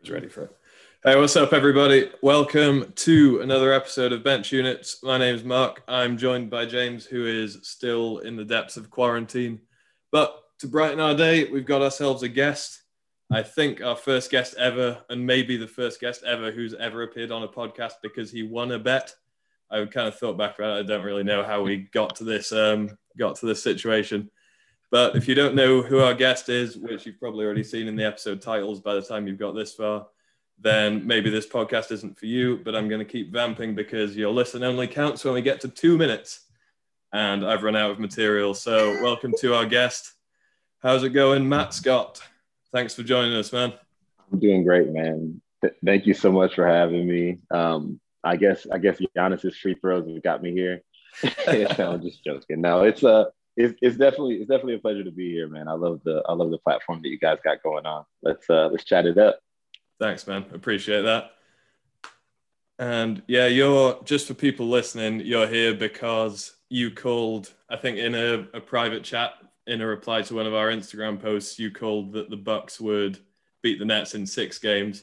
Was ready for it. Hey, what's up, everybody? Welcome to another episode of Bench Units. My name is Mark. I'm joined by James, who is still in the depths of quarantine. But to brighten our day, we've got ourselves a guest. I think our first guest ever, and maybe the first guest ever who's ever appeared on a podcast because he won a bet. I kind of thought back about it. I don't really know how we got to this um, got to this situation. But if you don't know who our guest is, which you've probably already seen in the episode titles by the time you've got this far, then maybe this podcast isn't for you. But I'm going to keep vamping because your listen only counts when we get to two minutes. And I've run out of material. So, welcome to our guest. How's it going, Matt Scott? Thanks for joining us, man. I'm doing great, man. Th- thank you so much for having me. Um, I guess I guess Giannis's free throws have got me here. no, I'm just joking. No, it's uh it's, it's definitely it's definitely a pleasure to be here, man. I love the I love the platform that you guys got going on. Let's uh let's chat it up. Thanks, man. Appreciate that. And yeah, you're just for people listening, you're here because you called, I think in a, a private chat, in a reply to one of our Instagram posts, you called that the Bucks would beat the Nets in six games.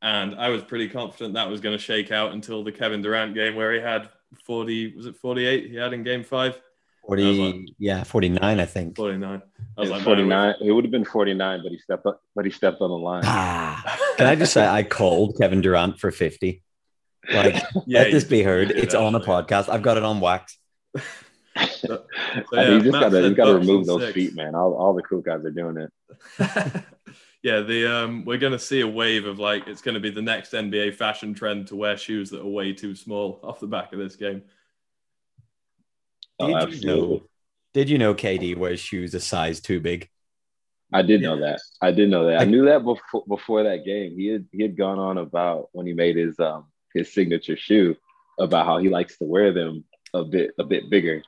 And I was pretty confident that was going to shake out until the Kevin Durant game where he had 40, was it 48 he had in game five? 40, like, yeah, 49, I think. 49. I was like, 49. It would have been 49, but he stepped up, but he stepped on the line. Ah, can I just say I called Kevin Durant for 50? Like, yeah, let this be heard. It's on a podcast. I've got it on wax. so, yeah, you just gotta you gotta remove those six. feet, man. All, all the cool guys are doing it. yeah, the um, we're gonna see a wave of like it's gonna be the next NBA fashion trend to wear shoes that are way too small off the back of this game. Oh, did you know? Did you know KD wears shoes a size too big? I did know that. I did know that. I knew that before before that game. He had he had gone on about when he made his um his signature shoe about how he likes to wear them a bit a bit bigger.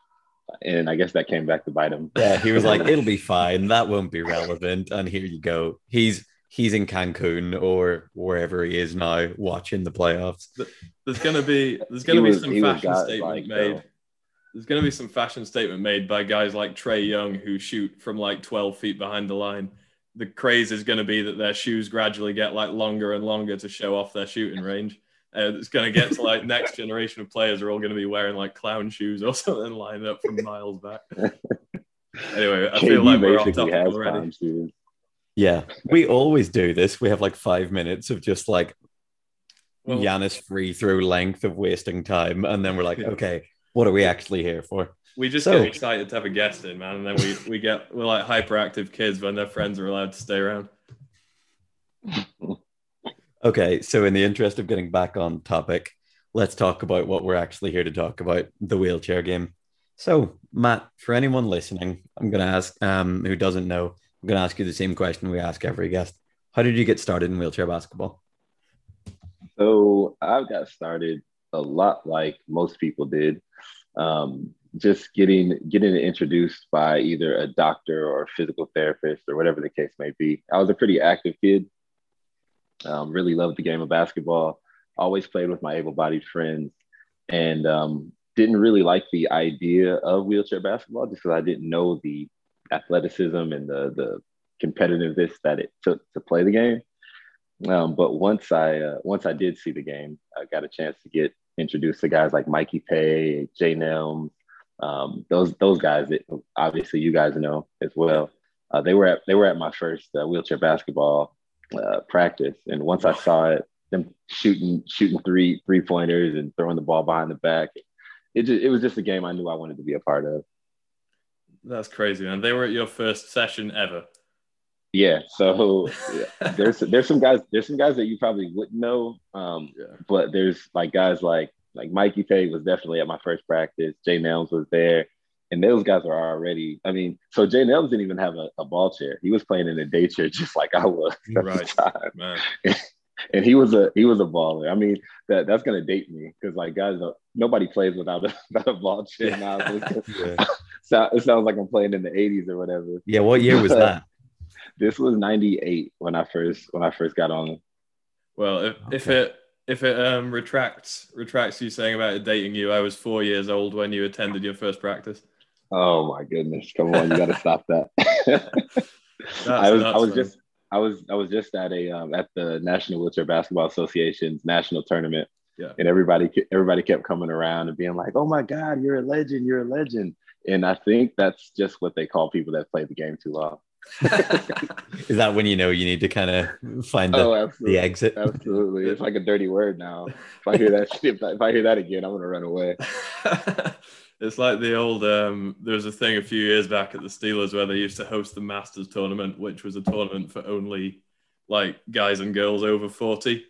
And I guess that came back to bite him. Yeah, he was like, "It'll be fine. That won't be relevant." And here you go. He's he's in Cancun or wherever he is now, watching the playoffs. There's gonna be there's gonna he be was, some fashion statement like, made there's going to be some fashion statement made by guys like Trae Young who shoot from like 12 feet behind the line. The craze is going to be that their shoes gradually get like longer and longer to show off their shooting range. Uh, it's going to get to like next generation of players are all going to be wearing like clown shoes or something lined up from miles back. anyway, I feel like we're off topic already. Yeah, we always do this. We have like five minutes of just like well, Giannis free throw length of wasting time, and then we're like, yeah. okay, what are we actually here for? We just so, get excited to have a guest in, man, and then we we get we're like hyperactive kids when their friends are allowed to stay around. okay, so in the interest of getting back on topic, let's talk about what we're actually here to talk about: the wheelchair game. So, Matt, for anyone listening, I'm going to ask um, who doesn't know, I'm going to ask you the same question we ask every guest. How did you get started in wheelchair basketball? So, I got started a lot like most people did. Um, just getting getting introduced by either a doctor or a physical therapist or whatever the case may be. I was a pretty active kid. Um, really loved the game of basketball. Always played with my able-bodied friends, and um, didn't really like the idea of wheelchair basketball just because I didn't know the athleticism and the the competitiveness that it took to play the game. Um, but once I uh, once I did see the game, I got a chance to get introduced to guys like Mikey Paye, Jay Nelms, um, those those guys that obviously you guys know as well. Uh, they were at they were at my first uh, wheelchair basketball uh, practice, and once I saw it, them shooting shooting three three pointers and throwing the ball behind the back, it just, it was just a game I knew I wanted to be a part of. That's crazy, man. They were at your first session ever. Yeah, so yeah, there's there's some guys there's some guys that you probably wouldn't know, um, yeah. but there's like guys like like Mikey Paye was definitely at my first practice. Jay Nelms was there, and those guys are already. I mean, so Jay Nelms didn't even have a, a ball chair. He was playing in a day chair just like I was at right. time. Man. and he was a he was a baller. I mean, that that's gonna date me because like guys, nobody plays without a, without a ball chair yeah. now. yeah. so, it sounds like I'm playing in the '80s or whatever. Yeah, what year was that? This was 98 when I first when I first got on. Well, if, okay. if it if it um retracts retracts you saying about it dating you, I was four years old when you attended your first practice. Oh my goodness! Come on, you got to stop that. I was nuts, I was man. just I was I was just at a um, at the National Wheelchair Basketball Association's national tournament. Yeah. And everybody everybody kept coming around and being like, "Oh my God, you're a legend! You're a legend!" And I think that's just what they call people that play the game too long. Is that when you know you need to kind of find the, oh, the exit? Absolutely, it's like a dirty word now. If I hear that, if, if I hear that again, I'm gonna run away. it's like the old. Um, there was a thing a few years back at the Steelers where they used to host the Masters tournament, which was a tournament for only like guys and girls over forty.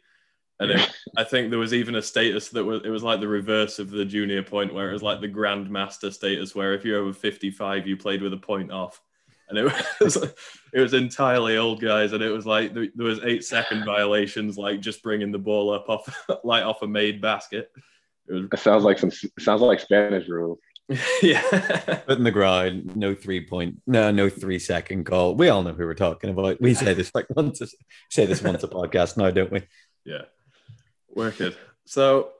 And it, I think there was even a status that was it was like the reverse of the junior point, where it was like the grandmaster status, where if you're over 55, you played with a point off and it was it was entirely old guys, and it was like there, was eight second violations, like just bringing the ball up off like off a made basket. It, was, it sounds like some sounds like Spanish rules. yeah, put in the ground, no three point, no no three second call. We all know who we're talking about. We say this like once, say this once a podcast now, don't we? Yeah, wicked. So,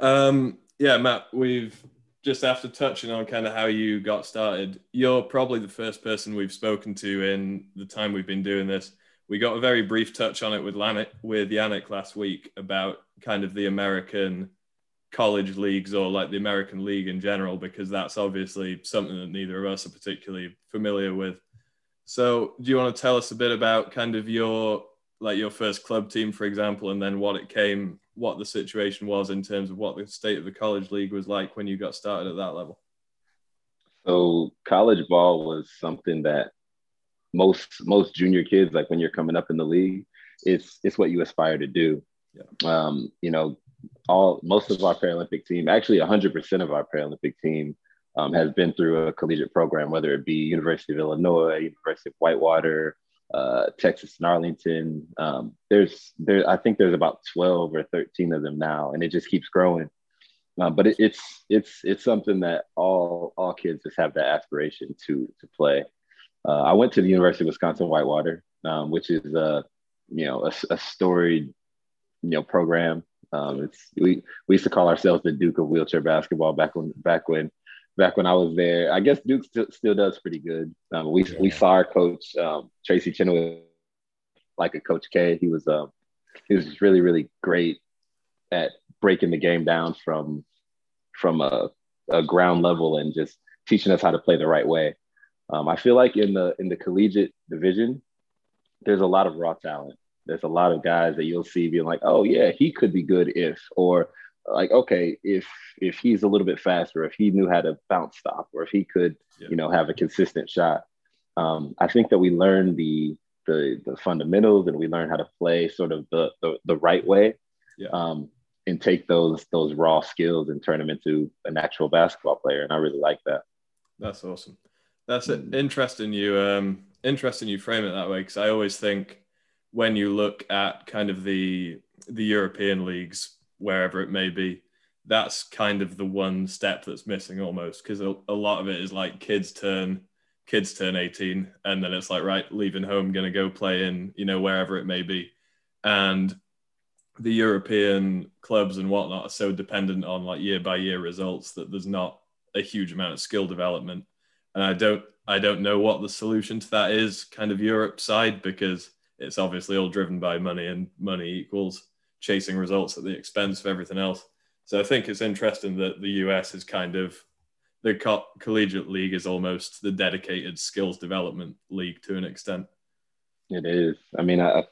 um, yeah, Matt, we've just after touching on kind of how you got started, you're probably the first person we've spoken to in the time we've been doing this. We got a very brief touch on it with Lanik, with Yannick last week about kind of the American college leagues or like the American league in general, because that's obviously something that neither of us are particularly familiar with. So, do you want to tell us a bit about kind of your like your first club team, for example, and then what it came what the situation was in terms of what the state of the college league was like when you got started at that level? So college ball was something that most most junior kids, like when you're coming up in the league, it's it's what you aspire to do. Yeah. Um, you know, all most of our Paralympic team, actually 100% of our Paralympic team, um, has been through a collegiate program, whether it be University of Illinois, University of Whitewater, uh, Texas and Arlington. Um, there's there I think there's about 12 or 13 of them now, and it just keeps growing. Uh, but it, it's it's it's something that all all kids just have that aspiration to to play. Uh, I went to the University of Wisconsin Whitewater, um, which is a you know a, a storied you know program. Um, it's we we used to call ourselves the Duke of wheelchair basketball back when back when back when I was there. I guess Duke still, still does pretty good. Um, we yeah. we saw our coach um, Tracy Chynoweth like a Coach K. He was um, he was really really great at breaking the game down from from a, a ground level and just teaching us how to play the right way. Um, I feel like in the in the collegiate division, there's a lot of raw talent. There's a lot of guys that you'll see being like, oh yeah, he could be good if, or like okay if if he's a little bit faster if he knew how to bounce stop or if he could yeah. you know have a consistent shot um, i think that we learn the, the the fundamentals and we learn how to play sort of the the, the right way yeah. um, and take those those raw skills and turn them into an actual basketball player and i really like that that's awesome that's mm. interesting you um interesting you frame it that way because i always think when you look at kind of the the european leagues wherever it may be that's kind of the one step that's missing almost because a, lot of it is like kids turn kids turn 18 and then it's like right leaving home gonna go play in you know wherever it may be. And the european clubs and whatnot are so dependent on like year by year results that there's not a huge amount of skill development. And i don't i don't know what the solution to that is kind of europe side because it's obviously all driven by money and money equals chasing results at the expense of everything else. So I think it's interesting that the US is kind of the co- collegiate league is almost the dedicated skills development league to an extent. It is. I mean, I,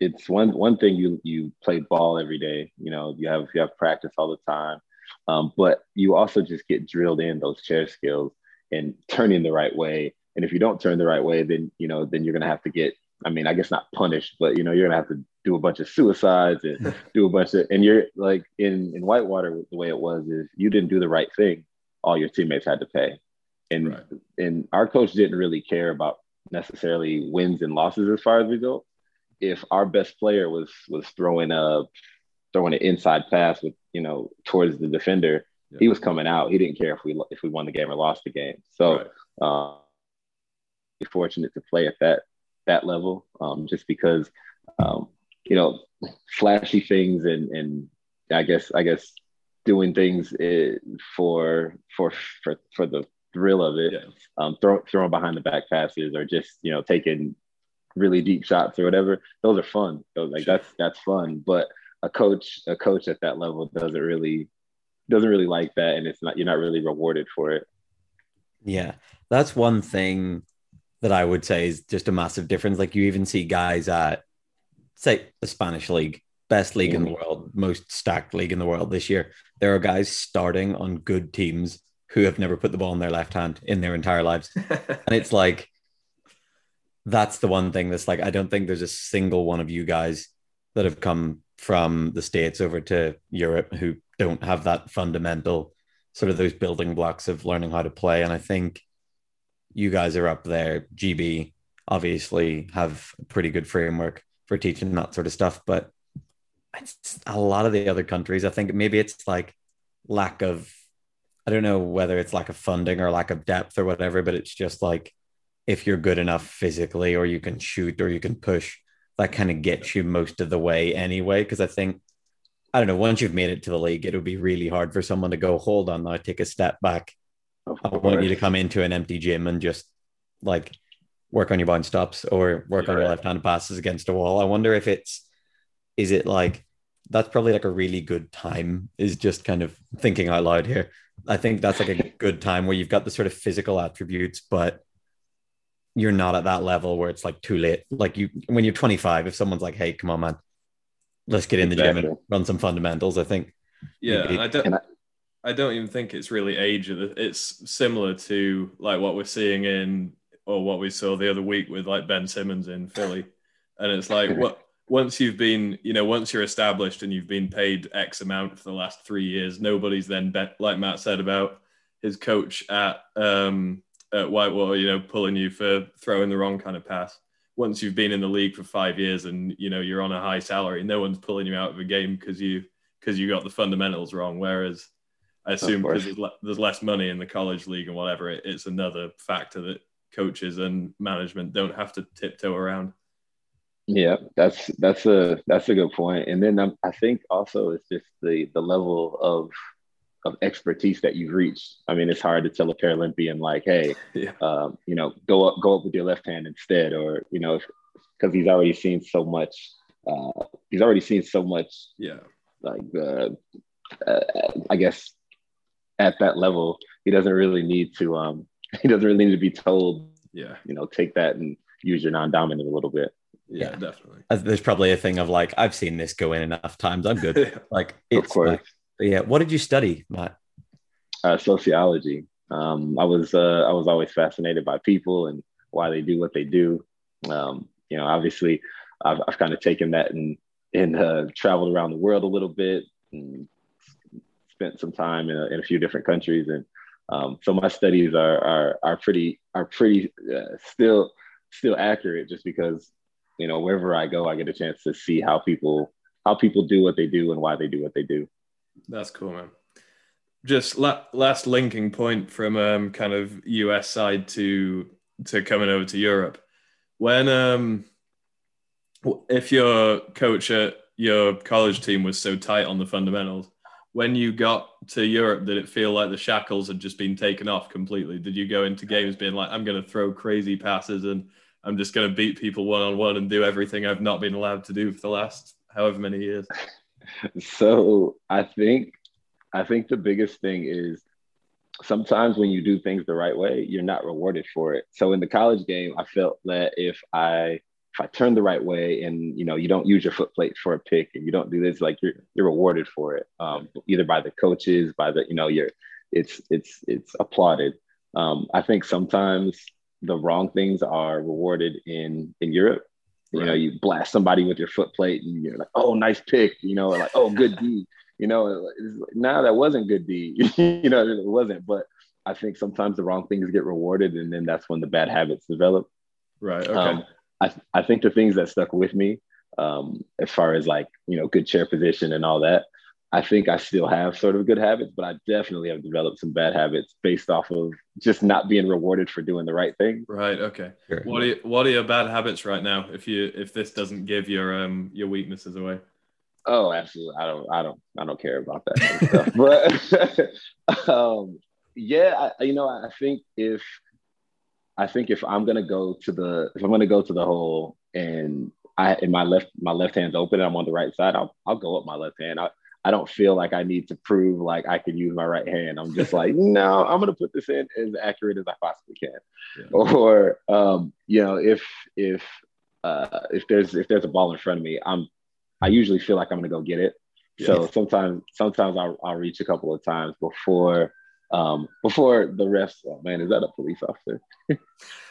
it's one one thing you you play ball every day. You know, you have you have practice all the time, um, but you also just get drilled in those chair skills and turning the right way. And if you don't turn the right way, then you know then you're gonna have to get. I mean, I guess not punished, but you know you're gonna have to do a bunch of suicides and do a bunch of and you're like in in Whitewater the way it was is you didn't do the right thing, all your teammates had to pay. And right. and our coach didn't really care about necessarily wins and losses as far as we go. If our best player was was throwing a throwing an inside pass with you know towards the defender, yeah. he was coming out. He didn't care if we if we won the game or lost the game. So right. uh, fortunate to play at that that level, um, just because um, you know, flashy things and and I guess I guess doing things eh, for for for for the thrill of it, yeah. um, throw, throwing behind the back passes or just you know taking really deep shots or whatever. Those are fun. So like sure. that's that's fun. But a coach a coach at that level doesn't really doesn't really like that, and it's not you're not really rewarded for it. Yeah, that's one thing that I would say is just a massive difference. Like you even see guys at say the Spanish league, best league mm-hmm. in the mm-hmm. world, most stacked league in the world this year. There are guys starting on good teams who have never put the ball in their left hand in their entire lives. and it's like that's the one thing that's like I don't think there's a single one of you guys that have come from the states over to Europe who don't have that fundamental sort of those building blocks of learning how to play and I think you guys are up there GB obviously have a pretty good framework for teaching that sort of stuff but it's a lot of the other countries I think maybe it's like lack of I don't know whether it's lack of funding or lack of depth or whatever but it's just like if you're good enough physically or you can shoot or you can push that kind of gets you most of the way anyway. Because I think, I don't know, once you've made it to the league, it would be really hard for someone to go, hold on now, take a step back. Oh, I want you to come into an empty gym and just like work on your bounce stops or work yeah. on your left hand passes against a wall. I wonder if it's, is it like, that's probably like a really good time, is just kind of thinking out loud here. I think that's like a good time where you've got the sort of physical attributes, but you're not at that level where it's like too late. Like you, when you're 25, if someone's like, "Hey, come on, man, let's get in the gym and run some fundamentals," I think. Yeah, I don't. I, I don't even think it's really age. It's similar to like what we're seeing in, or what we saw the other week with like Ben Simmons in Philly, and it's like what once you've been, you know, once you're established and you've been paid X amount for the last three years, nobody's then bet like Matt said about his coach at um, at Whitewater, you know, pulling you for throwing the wrong kind of pass. Once you've been in the league for five years and you know you're on a high salary, no one's pulling you out of a game because you because you got the fundamentals wrong. Whereas I assume because there's, le- there's, less money in the college league and whatever, it, it's another factor that coaches and management don't have to tiptoe around. Yeah, that's that's a that's a good point. And then um, I think also it's just the the level of of expertise that you've reached. I mean, it's hard to tell a Paralympian like, "Hey, yeah. um, you know, go up, go up with your left hand instead," or you know, because he's already seen so much. Uh, he's already seen so much. Yeah. Like, uh, uh, I guess at that level, he doesn't really need to. Um, he doesn't really need to be told. Yeah. You know, take that and use your non-dominant a little bit. Yeah, yeah, definitely. There's probably a thing of like, I've seen this go in enough times. I'm good. like, it's of course. Like, yeah. What did you study, Matt? Uh, sociology. Um, I was uh, I was always fascinated by people and why they do what they do. Um, you know, obviously, I've, I've kind of taken that and and uh, traveled around the world a little bit and spent some time in a, in a few different countries and um, so my studies are are are pretty are pretty uh, still still accurate just because you know wherever I go I get a chance to see how people how people do what they do and why they do what they do. That's cool, man. Just la- last linking point from um, kind of US side to to coming over to Europe. When um, if your coach at your college team was so tight on the fundamentals, when you got to Europe, did it feel like the shackles had just been taken off completely? Did you go into games being like, I'm going to throw crazy passes and I'm just going to beat people one on one and do everything I've not been allowed to do for the last however many years? so I think I think the biggest thing is sometimes when you do things the right way, you're not rewarded for it. So in the college game, I felt that if I if I turn the right way and you know you don't use your foot plate for a pick and you don't do this, like you're you're rewarded for it, um, either by the coaches, by the you know you're it's it's it's applauded. Um, I think sometimes the wrong things are rewarded in in Europe you know, you blast somebody with your foot plate and you're like, oh, nice pick, you know, like, oh, good D. You know, now that wasn't good D. you know, it wasn't. But I think sometimes the wrong things get rewarded and then that's when the bad habits develop. Right. Okay. Um, I, I think the things that stuck with me, um, as far as like, you know, good chair position and all that, I think I still have sort of good habits, but I definitely have developed some bad habits based off of just not being rewarded for doing the right thing. Right. Okay. Sure. What are you, what are your bad habits right now? If you if this doesn't give your um your weaknesses away. Oh, absolutely. I don't I don't I don't care about that stuff. but um, yeah, I, you know, I think if I think if I'm gonna go to the if I'm gonna go to the hole and I and my left my left hand's open and I'm on the right side, I'll I'll go up my left hand. I I don't feel like I need to prove like I can use my right hand. I'm just like, no, I'm gonna put this in as accurate as I possibly can. Yeah. Or um, you know, if if uh, if there's if there's a ball in front of me, I'm I usually feel like I'm gonna go get it. Yeah. So sometimes sometimes I'll, I'll reach a couple of times before um, before the refs. Oh man, is that a police officer?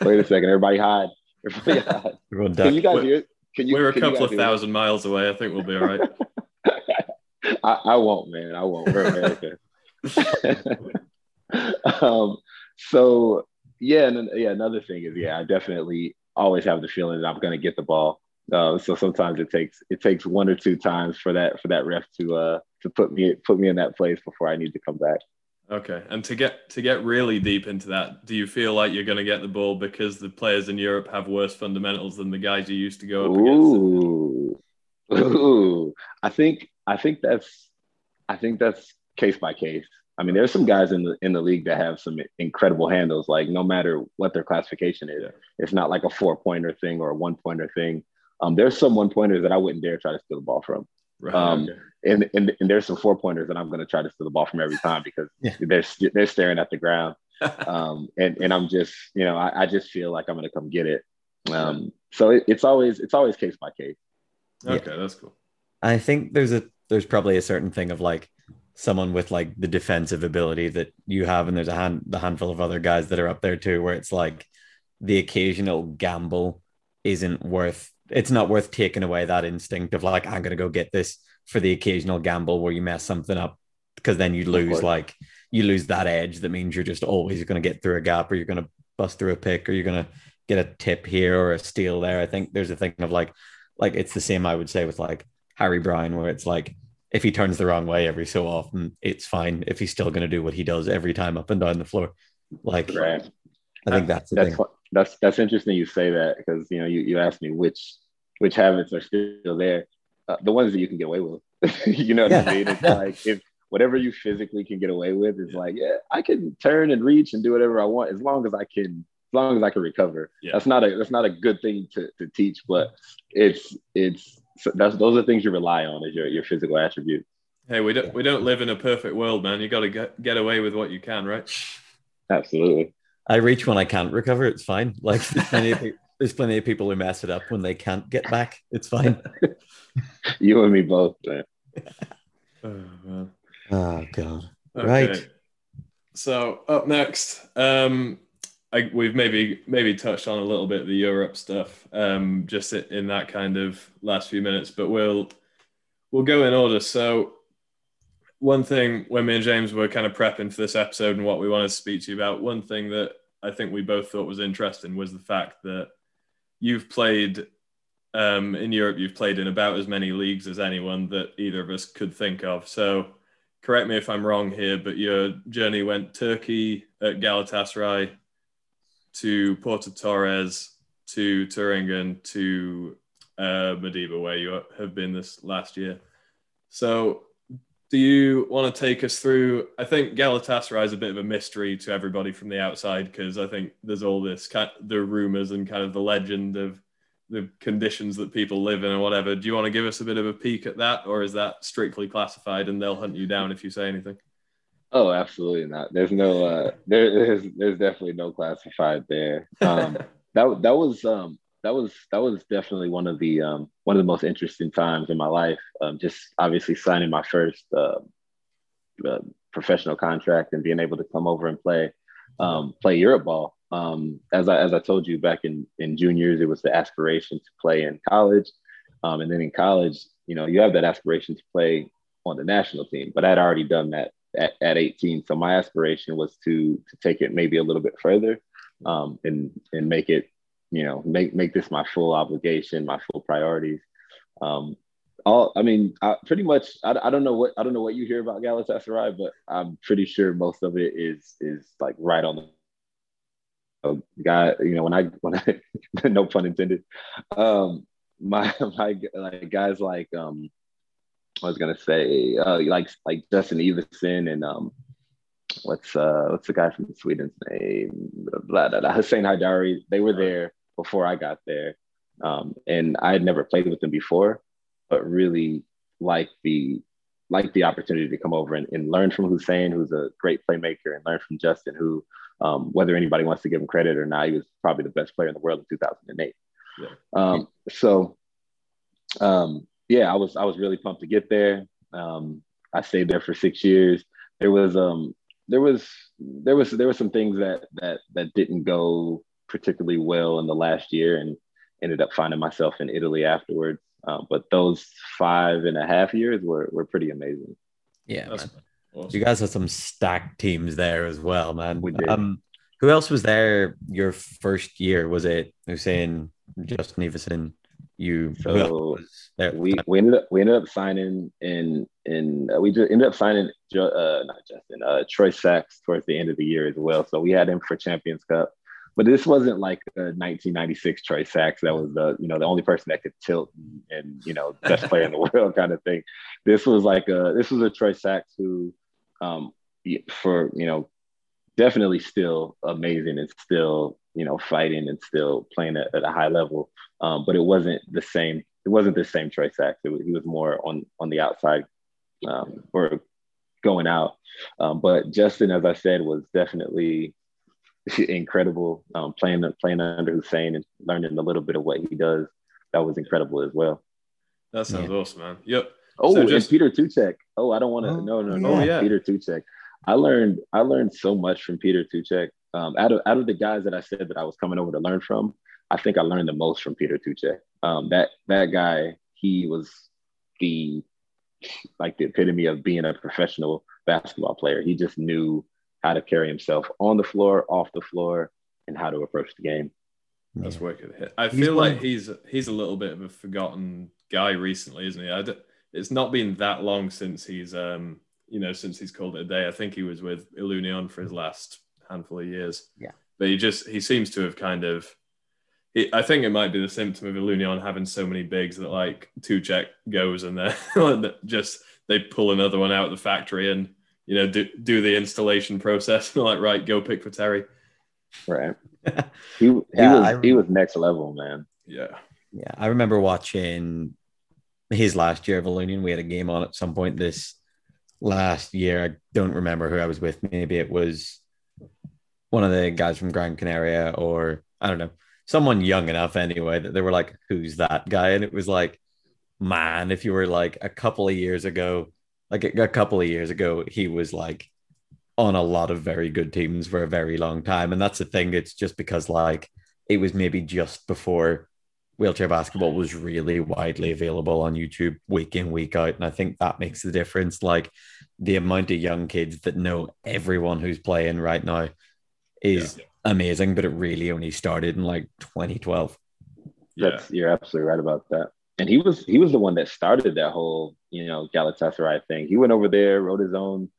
Wait a second, everybody hide. Everybody hide. Can you guys hear? Can you, We're a couple of thousand miles away. I think we'll be all right. I, I won't, man. I won't. We're America. um, so yeah, and then, yeah. Another thing is, yeah, I definitely always have the feeling that I'm going to get the ball. Uh, so sometimes it takes it takes one or two times for that for that ref to uh to put me put me in that place before I need to come back. Okay, and to get to get really deep into that, do you feel like you're going to get the ball because the players in Europe have worse fundamentals than the guys you used to go up Ooh. against? Ooh, I think I think that's I think that's case by case. I mean, there's some guys in the in the league that have some incredible handles. Like no matter what their classification is, yeah. it's not like a four pointer thing or a one pointer thing. Um, there's some one pointers that I wouldn't dare try to steal the ball from. Right, um, okay. and, and and there's some four pointers that I'm going to try to steal the ball from every time because yeah. they're they're staring at the ground. um, and and I'm just you know I, I just feel like I'm going to come get it. Um, so it, it's always it's always case by case. Okay, yeah. that's cool. I think there's a there's probably a certain thing of like someone with like the defensive ability that you have, and there's a hand the handful of other guys that are up there too, where it's like the occasional gamble isn't worth it's not worth taking away that instinct of like I'm gonna go get this for the occasional gamble where you mess something up because then you lose like you lose that edge that means you're just always going to get through a gap or you're going to bust through a pick or you're going to get a tip here or a steal there. I think there's a thing of like like it's the same I would say with like Harry Browne where it's like if he turns the wrong way every so often, it's fine. If he's still going to do what he does every time up and down the floor, like right. I think that's that's thing. that's that's interesting you say that because you know you, you asked me which which habits are still there, uh, the ones that you can get away with. you know what yeah. I mean? It's like if whatever you physically can get away with is like yeah, I can turn and reach and do whatever I want as long as I can as long as I can recover. Yeah. That's not a that's not a good thing to, to teach, but it's it's that's those are things you rely on as your, your physical attribute. Hey, we don't we don't live in a perfect world, man. You got to get get away with what you can, right? Absolutely. I reach when I can't recover. It's fine. Like there's plenty of, there's plenty of people who mess it up when they can't get back. It's fine. you and me both, man. oh, man. oh God. Okay. Right. So up next, um, I, we've maybe maybe touched on a little bit of the Europe stuff, um, just in that kind of last few minutes, but we'll we'll go in order. So, one thing when me and James were kind of prepping for this episode and what we wanted to speak to you about, one thing that I think we both thought was interesting was the fact that you've played um, in Europe, you've played in about as many leagues as anyone that either of us could think of. So, correct me if I'm wrong here, but your journey went Turkey at Galatasaray to Porto Torres, to Turingen, to uh, Madiba, where you have been this last year. So, do you want to take us through? I think Galatasaray is a bit of a mystery to everybody from the outside because I think there's all this kind of, the rumors and kind of the legend of the conditions that people live in and whatever. Do you want to give us a bit of a peek at that, or is that strictly classified and they'll hunt you down if you say anything? Oh, absolutely not. There's no uh there, there's there's definitely no classified there. Um that that was um that was that was definitely one of the um one of the most interesting times in my life. Um just obviously signing my first uh, uh professional contract and being able to come over and play um play Europe ball. Um as I as I told you back in in juniors, it was the aspiration to play in college. Um and then in college, you know, you have that aspiration to play on the national team, but I'd already done that at, at 18. So my aspiration was to to take it maybe a little bit further um, and and make it, you know, make make this my full obligation, my full priorities. Um, all I mean, I, pretty much. I, I don't know what I don't know what you hear about Galatasaray, but I'm pretty sure most of it is is like right on the guy you know when i when i no pun intended um my my like guys like um I was gonna say uh, like like Justin Eveson and um, what's uh what's the guy from Sweden's name? Blah, blah, blah, Hussein Haidari. They were there before I got there. Um, and I had never played with them before, but really like the like the opportunity to come over and, and learn from Hussein, who's a great playmaker, and learn from Justin, who, um, whether anybody wants to give him credit or not, he was probably the best player in the world in 2008. Yeah. Um, so, um, yeah, I was I was really pumped to get there. Um, I stayed there for six years. There was um there was there was there were some things that that that didn't go particularly well in the last year, and ended up finding myself in Italy afterwards. Uh, but those five and a half years were were pretty amazing. Yeah, man. Awesome. You guys had some stacked teams there as well, man. We did. Um, who else was there your first year? Was it Hussein, Justin Eveson, you? So we, we ended up we ended up signing in in uh, we just ended up signing uh, not Justin uh, Troy Sachs towards the end of the year as well. So we had him for Champions Cup but this wasn't like a 1996 Troy Sachs that was the you know the only person that could tilt and, and you know best player in the world kind of thing. This was like a this was a Troy Sachs who, um, for you know, definitely still amazing and still you know fighting and still playing at, at a high level. Um, but it wasn't the same. It wasn't the same Troy Sachs. Was, he was more on on the outside um, or going out. Um, but Justin, as I said, was definitely incredible. Um, playing playing under Hussein and learning a little bit of what he does, that was incredible as well. That sounds yeah. awesome, man. Yep. Oh, so just... and Peter Tuchek. Oh, I don't want to. Oh, no, no, no. Oh, yeah. Peter Tuchek. I learned I learned so much from Peter Tuchek. Um, out of out of the guys that I said that I was coming over to learn from, I think I learned the most from Peter Tuchek. Um, that that guy, he was the like the epitome of being a professional basketball player. He just knew how to carry himself on the floor, off the floor, and how to approach the game. That's wicked. I feel like he's he's a little bit of a forgotten guy recently, isn't he? I d- it's not been that long since he's um you know since he's called it a day. I think he was with Illunion for his last handful of years. Yeah, but he just he seems to have kind of. It, I think it might be the symptom of Illunion having so many bigs that like Tuchek goes and then just they pull another one out of the factory and you know, do, do the installation process. and like, right, go pick for Terry. Right. he, he yeah, was he was next level, man. Yeah. Yeah. I remember watching his last year of Illunion. We had a game on at some point this last year. I don't remember who I was with. Maybe it was one of the guys from Gran Canaria or I don't know, someone young enough anyway that they were like, who's that guy? And it was like, man, if you were like a couple of years ago like a, a couple of years ago, he was like on a lot of very good teams for a very long time. And that's the thing. It's just because like it was maybe just before wheelchair basketball was really widely available on YouTube week in, week out. And I think that makes the difference. Like the amount of young kids that know everyone who's playing right now is yeah. amazing, but it really only started in like 2012. That's you're absolutely right about that and he was he was the one that started that whole you know Galatasaray thing. He went over there, wrote his own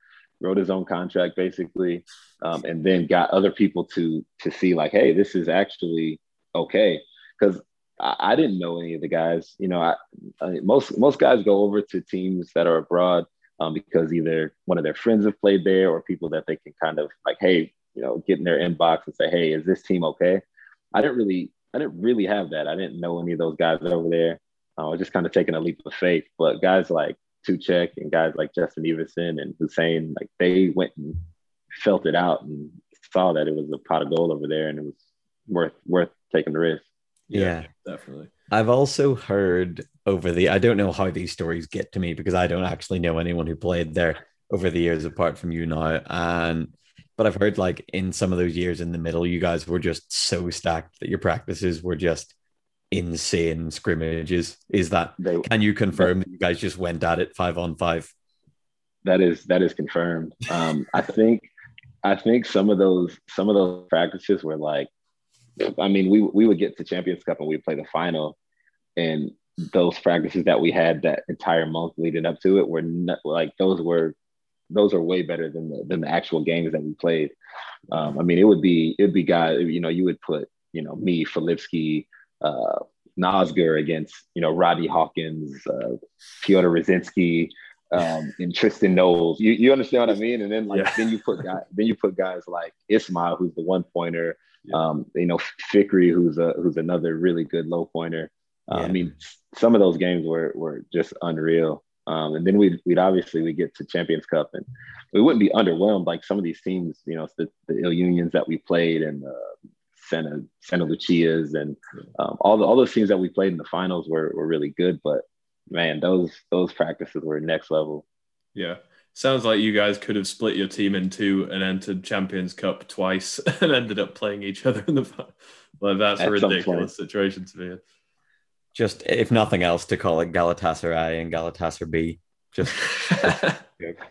wrote his own contract basically, um, and then got other people to to see like, hey, this is actually okay. Because I, I, didn't know any of the guys. You know, I, I, most most guys go over to teams that are abroad um, because either one of their friends have played there or people that they can kind of like, hey, you know, get in their inbox and say, hey, is this team okay? I didn't really I didn't really have that. I didn't know any of those guys over there. I was just kind of taking a leap of faith. But guys like Tuchek and guys like Justin Eveson and Hussein, like they went and felt it out and saw that it was a pot of gold over there and it was worth worth taking the risk. Yeah, yeah, definitely. I've also heard over the I don't know how these stories get to me because I don't actually know anyone who played there over the years apart from you now. And but I've heard like in some of those years in the middle, you guys were just so stacked that your practices were just insane scrimmages. Is that they, can you confirm that you guys just went at it five on five? That is that is confirmed. Um, I think I think some of those some of those practices were like, I mean, we we would get to Champions Cup and we'd play the final, and those practices that we had that entire month leading up to it were not, like those were those are way better than the than the actual games that we played. Um, I mean, it would be it'd be guys, you know, you would put you know me, Filipski, uh, Nosger against you know Rodney Hawkins, uh, Piotr Rosinski, um, and Tristan Knowles. You, you understand what I mean? And then like yeah. then you put guys then you put guys like Ismail, who's the one pointer, Yeah. Um, you know, Fikri, who's a who's another really good low pointer. Uh, yeah. I mean, some of those games were were just unreal. Um, and then we'd, we'd obviously we get to Champions Cup and we wouldn't be underwhelmed like some of these teams, you know, the, the Illunions that we played and uh, Santa Santa Lucia's and um, all the, all those teams that we played in the finals were, were really good. But man, those those practices were next level. Yeah. Sounds like you guys could have split your team in two and entered Champions Cup twice and ended up playing each other in the final. Like that's At a ridiculous situation to be in just if nothing else to call it Galatasaray and Galatasaray B. Just,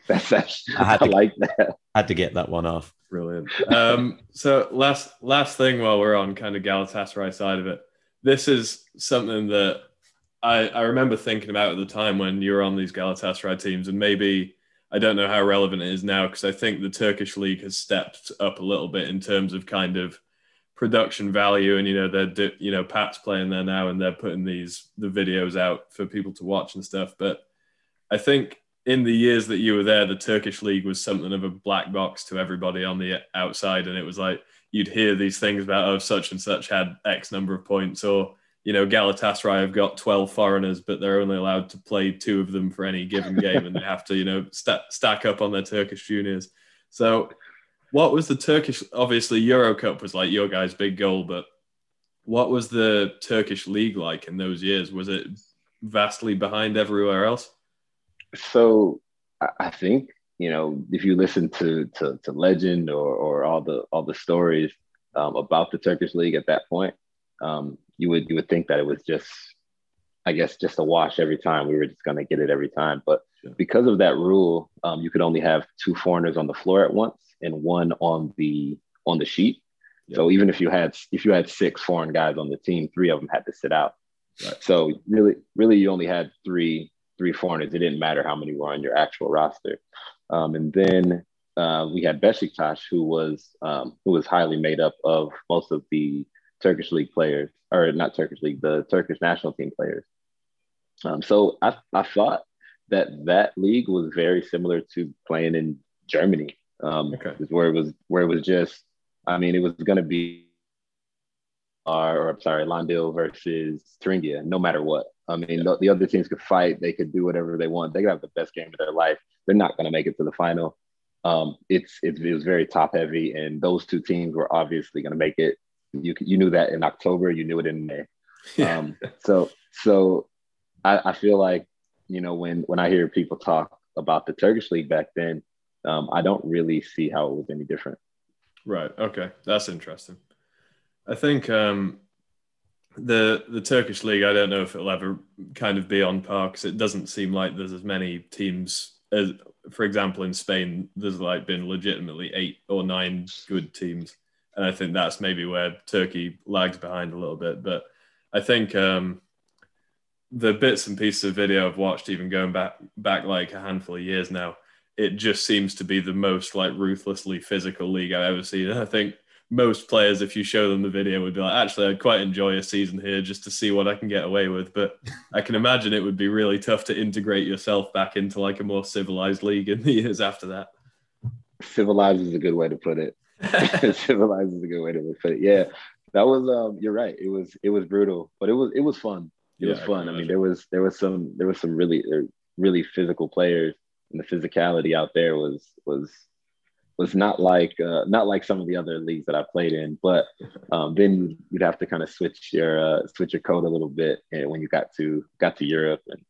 that's, that's I, had to, I like that. Had to get that one off. Brilliant. Um, so last last thing while we're on kind of Galatasaray side of it, this is something that I, I remember thinking about at the time when you were on these Galatasaray teams, and maybe I don't know how relevant it is now because I think the Turkish league has stepped up a little bit in terms of kind of production value and you know they're you know pat's playing there now and they're putting these the videos out for people to watch and stuff. But i think in the years that you were there the turkish league was something of a black box to everybody on the outside. And it was like you'd hear these things about oh such and such had x number of points or you know galatasaray have got 12 foreigners but they're only allowed to play two of them for any given game and they have to you know st- stack up on their turkish juniors. So what was the Turkish? Obviously, Euro Cup was like your guys' big goal, but what was the Turkish league like in those years? Was it vastly behind everywhere else? So I think you know if you listen to to, to legend or or all the all the stories um, about the Turkish league at that point, um, you would you would think that it was just I guess just a wash every time. We were just going to get it every time. But because of that rule, um, you could only have two foreigners on the floor at once and one on the on the sheet. Yep. So even if you had if you had six foreign guys on the team, three of them had to sit out. Right. So really, really, you only had three three foreigners. It didn't matter how many were on your actual roster. Um, and then uh, we had Besiktas, who was um, who was highly made up of most of the Turkish league players, or not Turkish league, the Turkish national team players. Um, so I, I thought that that league was very similar to playing in Germany. Um, okay. where it was where it was just, I mean, it was going to be, or, or I'm sorry, Lahn-Dill versus Thuringia, no matter what. I mean, the, the, other teams could fight, they could do whatever they want. They could have the best game of their life. They're not going to make it to the final. Um, it's, it, it was very top heavy, and those two teams were obviously going to make it. You you knew that in October, you knew it in May. Yeah. Um, so so I, I feel like you know when when I hear people talk about the Turkish league back then, um, I don't really see how it was any different. Right. Okay, that's interesting. I think um, the the Turkish league. I don't know if it'll ever kind of be on par because it doesn't seem like there's as many teams as, for example, in Spain. There's like been legitimately eight or nine good teams, and I think that's maybe where Turkey lags behind a little bit. But I think um, the bits and pieces of video I've watched, even going back back like a handful of years now, it just seems to be the most like ruthlessly physical league I've ever seen. And I think most players, if you show them the video, would be like, actually, I'd quite enjoy a season here just to see what I can get away with. But I can imagine it would be really tough to integrate yourself back into like a more civilized league in the years after that. Civilized is a good way to put it. civilized is a good way to put it. Yeah, that was. Um, you're right. It was. It was brutal, but it was. It was fun. It yeah, was fun. I, I mean, there was there was some there was some really really physical players and the physicality out there was was was not like uh, not like some of the other leagues that I played in. But um, then you'd have to kind of switch your uh, switch your code a little bit when you got to got to Europe and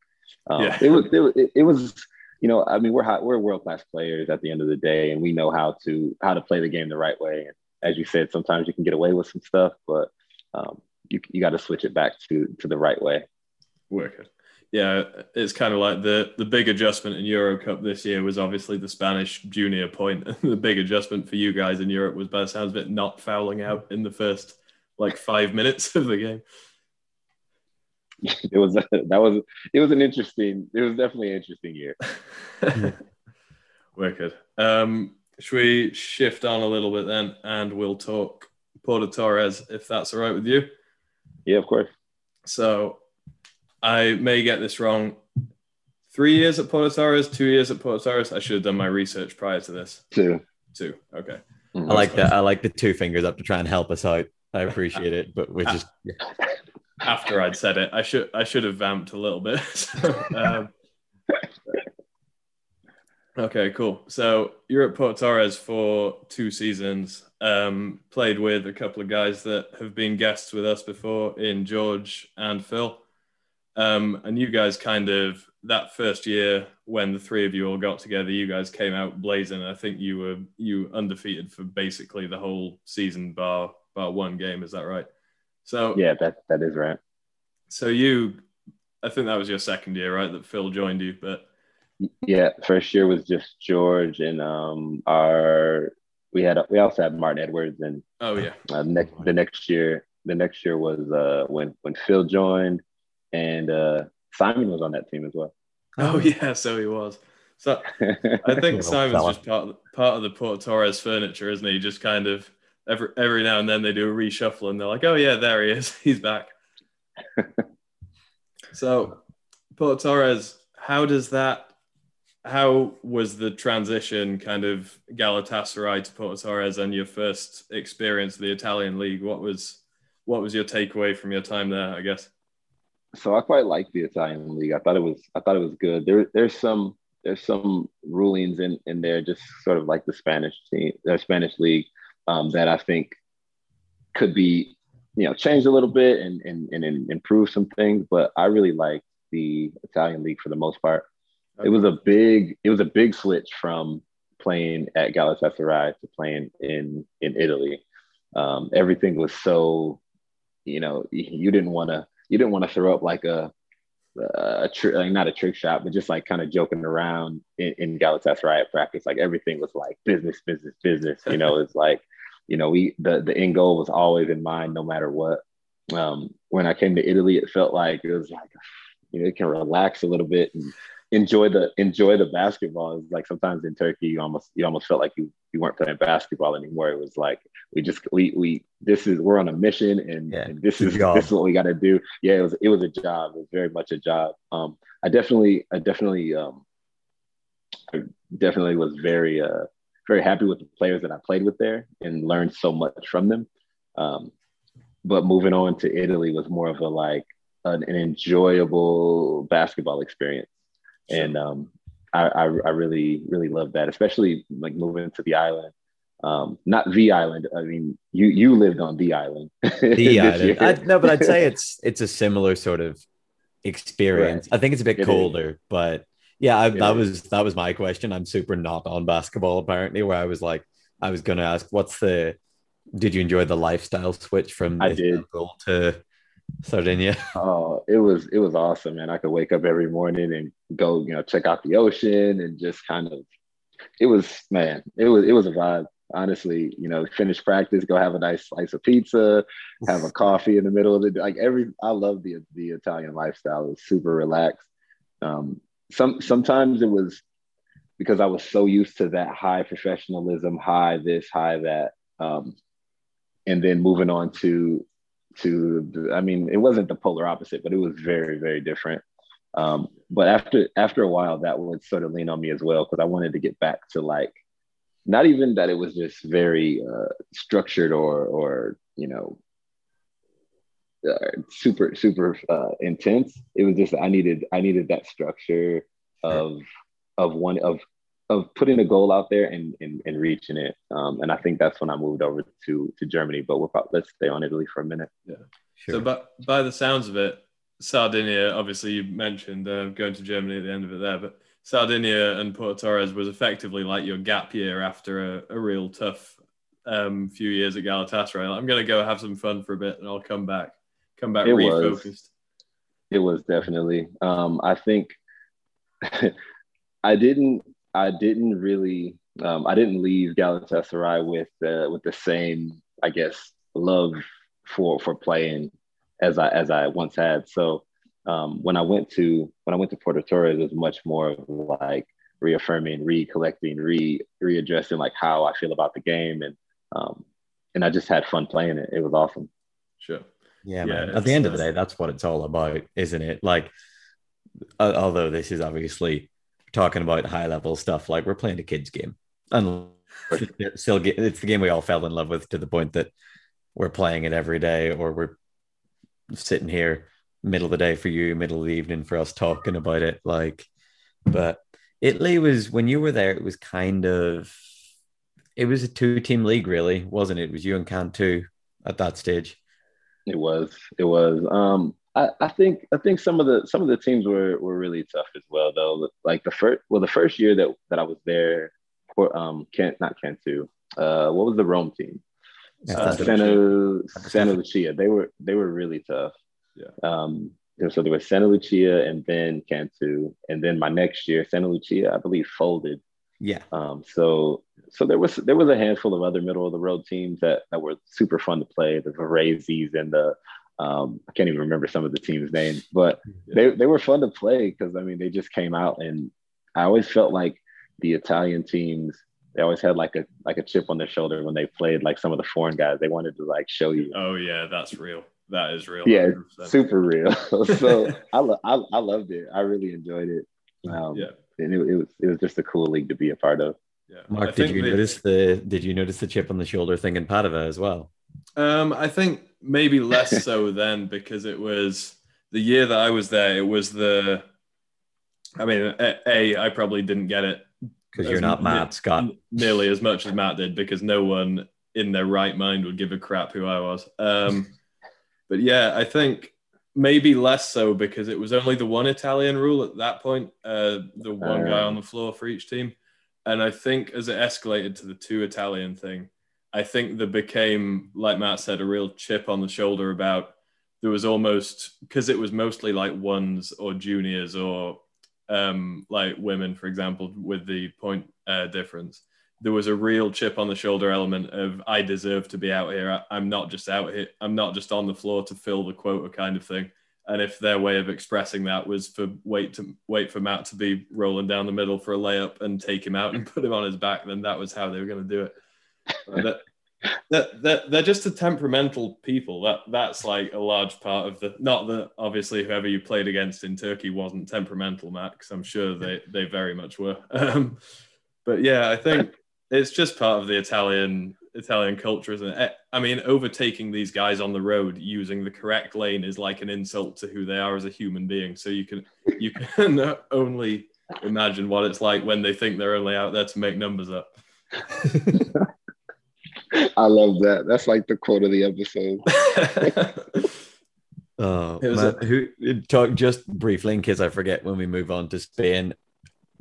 um, yeah. it was it, it was you know I mean we're hot, we're world class players at the end of the day and we know how to how to play the game the right way. And as you said, sometimes you can get away with some stuff, but um, you you got to switch it back to to the right way. Working yeah, it's kind of like the the big adjustment in Euro Cup this year was obviously the Spanish junior point. the big adjustment for you guys in Europe was, by the sounds of it, not fouling out in the first like five minutes of the game. It was a, that was it was an interesting. It was definitely an interesting year. Wicked. Um, should we shift on a little bit then, and we'll talk Porto Torres if that's all right with you? Yeah, of course. So I may get this wrong. Three years at Porto Torres, two years at Porto Torres. I should have done my research prior to this. Two. Two. Okay. I like that. I like the two fingers up to try and help us out. I appreciate it, but we're just after I'd said it, I should I should have vamped a little bit. so, um, okay, cool. So you're at Port Torres for two seasons. Um, played with a couple of guys that have been guests with us before in George and Phil. Um, and you guys kind of that first year when the three of you all got together, you guys came out blazing. I think you were you undefeated for basically the whole season, bar bar one game. Is that right? So yeah, that that is right. So you, I think that was your second year, right? That Phil joined you, but yeah, first year was just George and um our we had we also had Martin Edwards and oh yeah uh, next the next year the next year was uh when when Phil joined and uh Simon was on that team as well. Oh yeah, so he was. So I think Simon's just part of, part of the Port Torres furniture, isn't he? Just kind of every every now and then they do a reshuffle and they're like, oh yeah, there he is, he's back. so Port Torres, how does that? How was the transition, kind of Galatasaray to Porto Torres, and your first experience of the Italian league? What was what was your takeaway from your time there? I guess so I quite like the Italian league. I thought it was I thought it was good. There there's some there's some rulings in in there, just sort of like the Spanish team, the Spanish league, um, that I think could be you know changed a little bit and, and and improve some things. But I really like the Italian league for the most part. Okay. It was a big it was a big switch from playing at Galatasaray to playing in in Italy. Um, everything was so you know you didn't want to you didn't want to throw up like a a trick, like not a trick shot, but just like kind of joking around in, in Galatasaray at practice. Like everything was like business, business, business. You know, it's like, you know, we the the end goal was always in mind, no matter what. Um, when I came to Italy, it felt like it was like, you know, it can relax a little bit and enjoy the enjoy the basketball. It's like sometimes in Turkey, you almost you almost felt like you you weren't playing basketball anymore. It was like we just we we this is we're on a mission and, yeah, and this is this is what we got to do. Yeah, it was it was a job. It was very much a job. Um, I definitely I definitely um, I definitely was very uh very happy with the players that I played with there and learned so much from them. Um, but moving on to Italy was more of a like an, an enjoyable basketball experience and um, I, I, I really really love that, especially like moving to the island. Um, not the island. I mean, you you lived on the island. The island. I, no, but I'd say it's it's a similar sort of experience. Right. I think it's a bit it colder, is. but yeah, I, that was that was my question. I'm super not on basketball apparently. Where I was like, I was going to ask, what's the? Did you enjoy the lifestyle switch from I did. to Sardinia? Oh, it was it was awesome, man. I could wake up every morning and go, you know, check out the ocean and just kind of it was man, it was it was a vibe. Honestly, you know, finish practice, go have a nice slice of pizza, have a coffee in the middle of the. Like every I love the the Italian lifestyle. It was super relaxed. Um some sometimes it was because I was so used to that high professionalism, high this, high that. Um, and then moving on to to I mean, it wasn't the polar opposite, but it was very, very different. Um, but after after a while, that would sort of lean on me as well because I wanted to get back to like not even that it was just very uh, structured or or you know uh, super super uh, intense. It was just I needed I needed that structure of of one of of putting a goal out there and and, and reaching it. Um, and I think that's when I moved over to to Germany. But we'll probably, let's stay on Italy for a minute. Yeah. Sure. So, but by the sounds of it, Sardinia. Obviously, you mentioned uh, going to Germany at the end of it there, but Sardinia and Port Torres was effectively like your gap year after a, a real tough um, few years at Galatasaray. Like, I'm going to go have some fun for a bit, and I'll come back. Come back it refocused. Was, it was definitely. Um, I think I didn't I didn't really um, I didn't leave Galatasaray with uh, with the same I guess love for for playing as I as I once had. So um, when I went to when I went to Porto Torres, it was much more like reaffirming, recollecting, re readdressing like how I feel about the game, and um, and I just had fun playing it. It was awesome. Sure. Yeah, yeah man. At the end of the day, that's what it's all about, isn't it? Like, uh, although this is obviously talking about high level stuff like we're playing a kids game and It's still, it's the game we all fell in love with to the point that we're playing it every day, or we're sitting here middle of the day for you, middle of the evening for us talking about it. Like, but Italy was when you were there, it was kind of it was a two team league, really, wasn't it? It was you and Cantu at that stage. It was. It was. Um, I, I think I think some of the some of the teams were were really tough as well, though. Like the first well, the first year that that I was there, for um, Kent not Cantu. Uh, what was the Rome team? Uh, Santa Santa Lucia. They were they were really tough. Yeah. Um, so there was Santa Lucia and then Cantu, and then my next year, Santa Lucia, I believe, folded. Yeah. Um, so so there was there was a handful of other middle of the road teams that that were super fun to play, the Varezes and the um, I can't even remember some of the teams' names, but they they were fun to play because I mean they just came out and I always felt like the Italian teams they always had like a like a chip on their shoulder when they played like some of the foreign guys. They wanted to like show you. Oh yeah, that's real. That is real. Yeah, 100%. super real. so I, lo- I I loved it. I really enjoyed it. Um, yeah, and it, it was it was just a cool league to be a part of. Yeah. Mark, did you they, notice the did you notice the chip on the shoulder thing in Padova as well? Um, I think maybe less so then because it was the year that I was there. It was the, I mean, a, a I probably didn't get it because you're not Matt Scott nearly as much as Matt did because no one in their right mind would give a crap who I was. Um, but yeah, I think maybe less so because it was only the one Italian rule at that point, uh, the one uh, guy on the floor for each team. And I think as it escalated to the two Italian thing, I think there became, like Matt said, a real chip on the shoulder about there was almost because it was mostly like ones or juniors or um, like women, for example, with the point uh, difference. There was a real chip on the shoulder element of I deserve to be out here. I, am not just out here. I'm not just on the floor to fill the quota kind of thing. And if their way of expressing that was for wait to wait for Matt to be rolling down the middle for a layup and take him out and put him on his back, then that was how they were going to do it. That, that, that they're just a temperamental people. That that's like a large part of the. Not that obviously whoever you played against in Turkey wasn't temperamental, Max. I'm sure they they very much were. Um, but yeah, I think it's just part of the Italian Italian culture, isn't it? I mean, overtaking these guys on the road using the correct lane is like an insult to who they are as a human being. So you can you can only imagine what it's like when they think they're only out there to make numbers up. I love that. That's like the quote of the episode. Uh, oh, man, a- who talk just briefly in case I forget when we move on to Spain.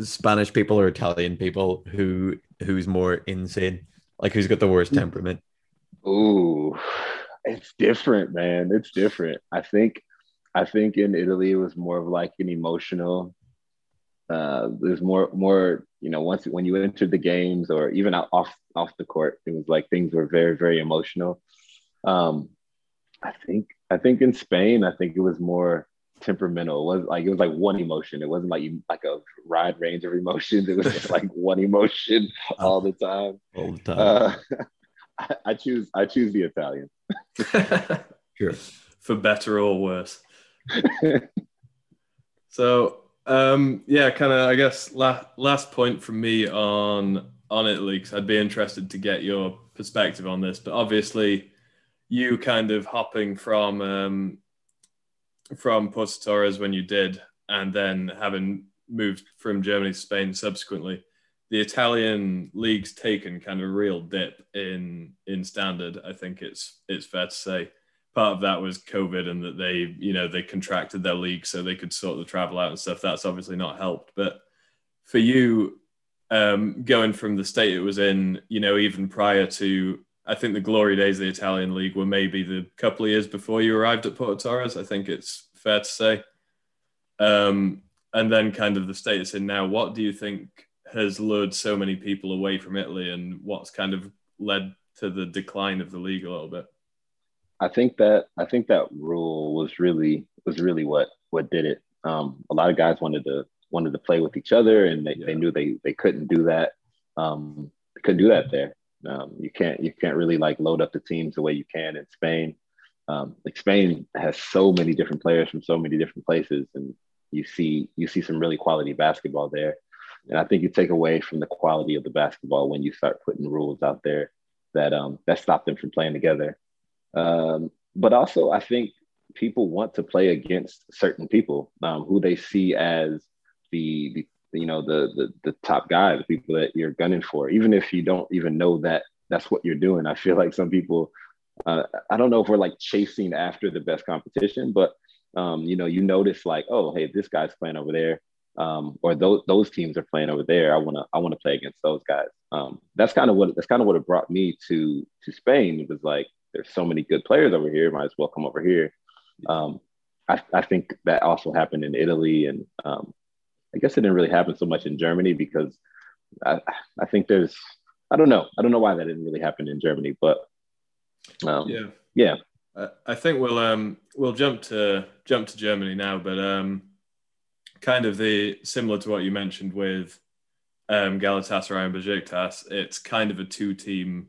Spanish people or Italian people who who's more insane? Like who's got the worst temperament? Ooh, it's different, man. It's different. I think I think in Italy it was more of like an emotional. Uh, there's more more you know once when you entered the games or even off off the court, it was like things were very very emotional. Um, I think I think in Spain, I think it was more temperamental. It was like it was like one emotion. It wasn't like you like a wide range of emotions. It was just like one emotion all the time. All the time. Uh, I, I, choose I choose the Italian. sure. For better or worse. so um, yeah, kind of I guess last last point from me on on Italy because I'd be interested to get your perspective on this. But obviously, you kind of hopping from um, from Porto Torres when you did, and then having moved from Germany to Spain subsequently, the Italian league's taken kind of a real dip in in standard. I think it's it's fair to say. Part of that was COVID and that they, you know, they contracted their league so they could sort the travel out and stuff. That's obviously not helped. But for you, um, going from the state it was in, you know, even prior to I think the glory days of the Italian league were maybe the couple of years before you arrived at Porto Torres. I think it's fair to say. Um, and then kind of the state status in now. What do you think has lured so many people away from Italy, and what's kind of led to the decline of the league a little bit? I think that I think that rule was really was really what what did it. Um, a lot of guys wanted to wanted to play with each other, and they, yeah. they knew they they couldn't do that. Um, couldn't do that there. Um, you can't you can't really like load up the teams the way you can in Spain. Um, like Spain has so many different players from so many different places, and you see you see some really quality basketball there. and I think you take away from the quality of the basketball when you start putting rules out there that um, that stop them from playing together. Um, but also, I think people want to play against certain people um, who they see as the, the you know the, the the top guy, the people that you're gunning for, even if you don't even know that that's what you're doing. I feel like some people, uh, I don't know if we're like chasing after the best competition, but um, you know, you notice like, oh, hey, this guy's playing over there, um, or those those teams are playing over there. I wanna I wanna play against those guys. Um, that's kind of what that's kind of what it brought me to to Spain. It was like there's so many good players over here. Might as well come over here. Um, I, I think that also happened in Italy, and um, I guess it didn't really happen so much in Germany because I, I think there's I don't know I don't know why that didn't really happen in Germany, but um, yeah, yeah. I think we'll um we'll jump to jump to Germany now, but um kind of the similar to what you mentioned with um, Galatasaray and Besiktas, it's kind of a two-team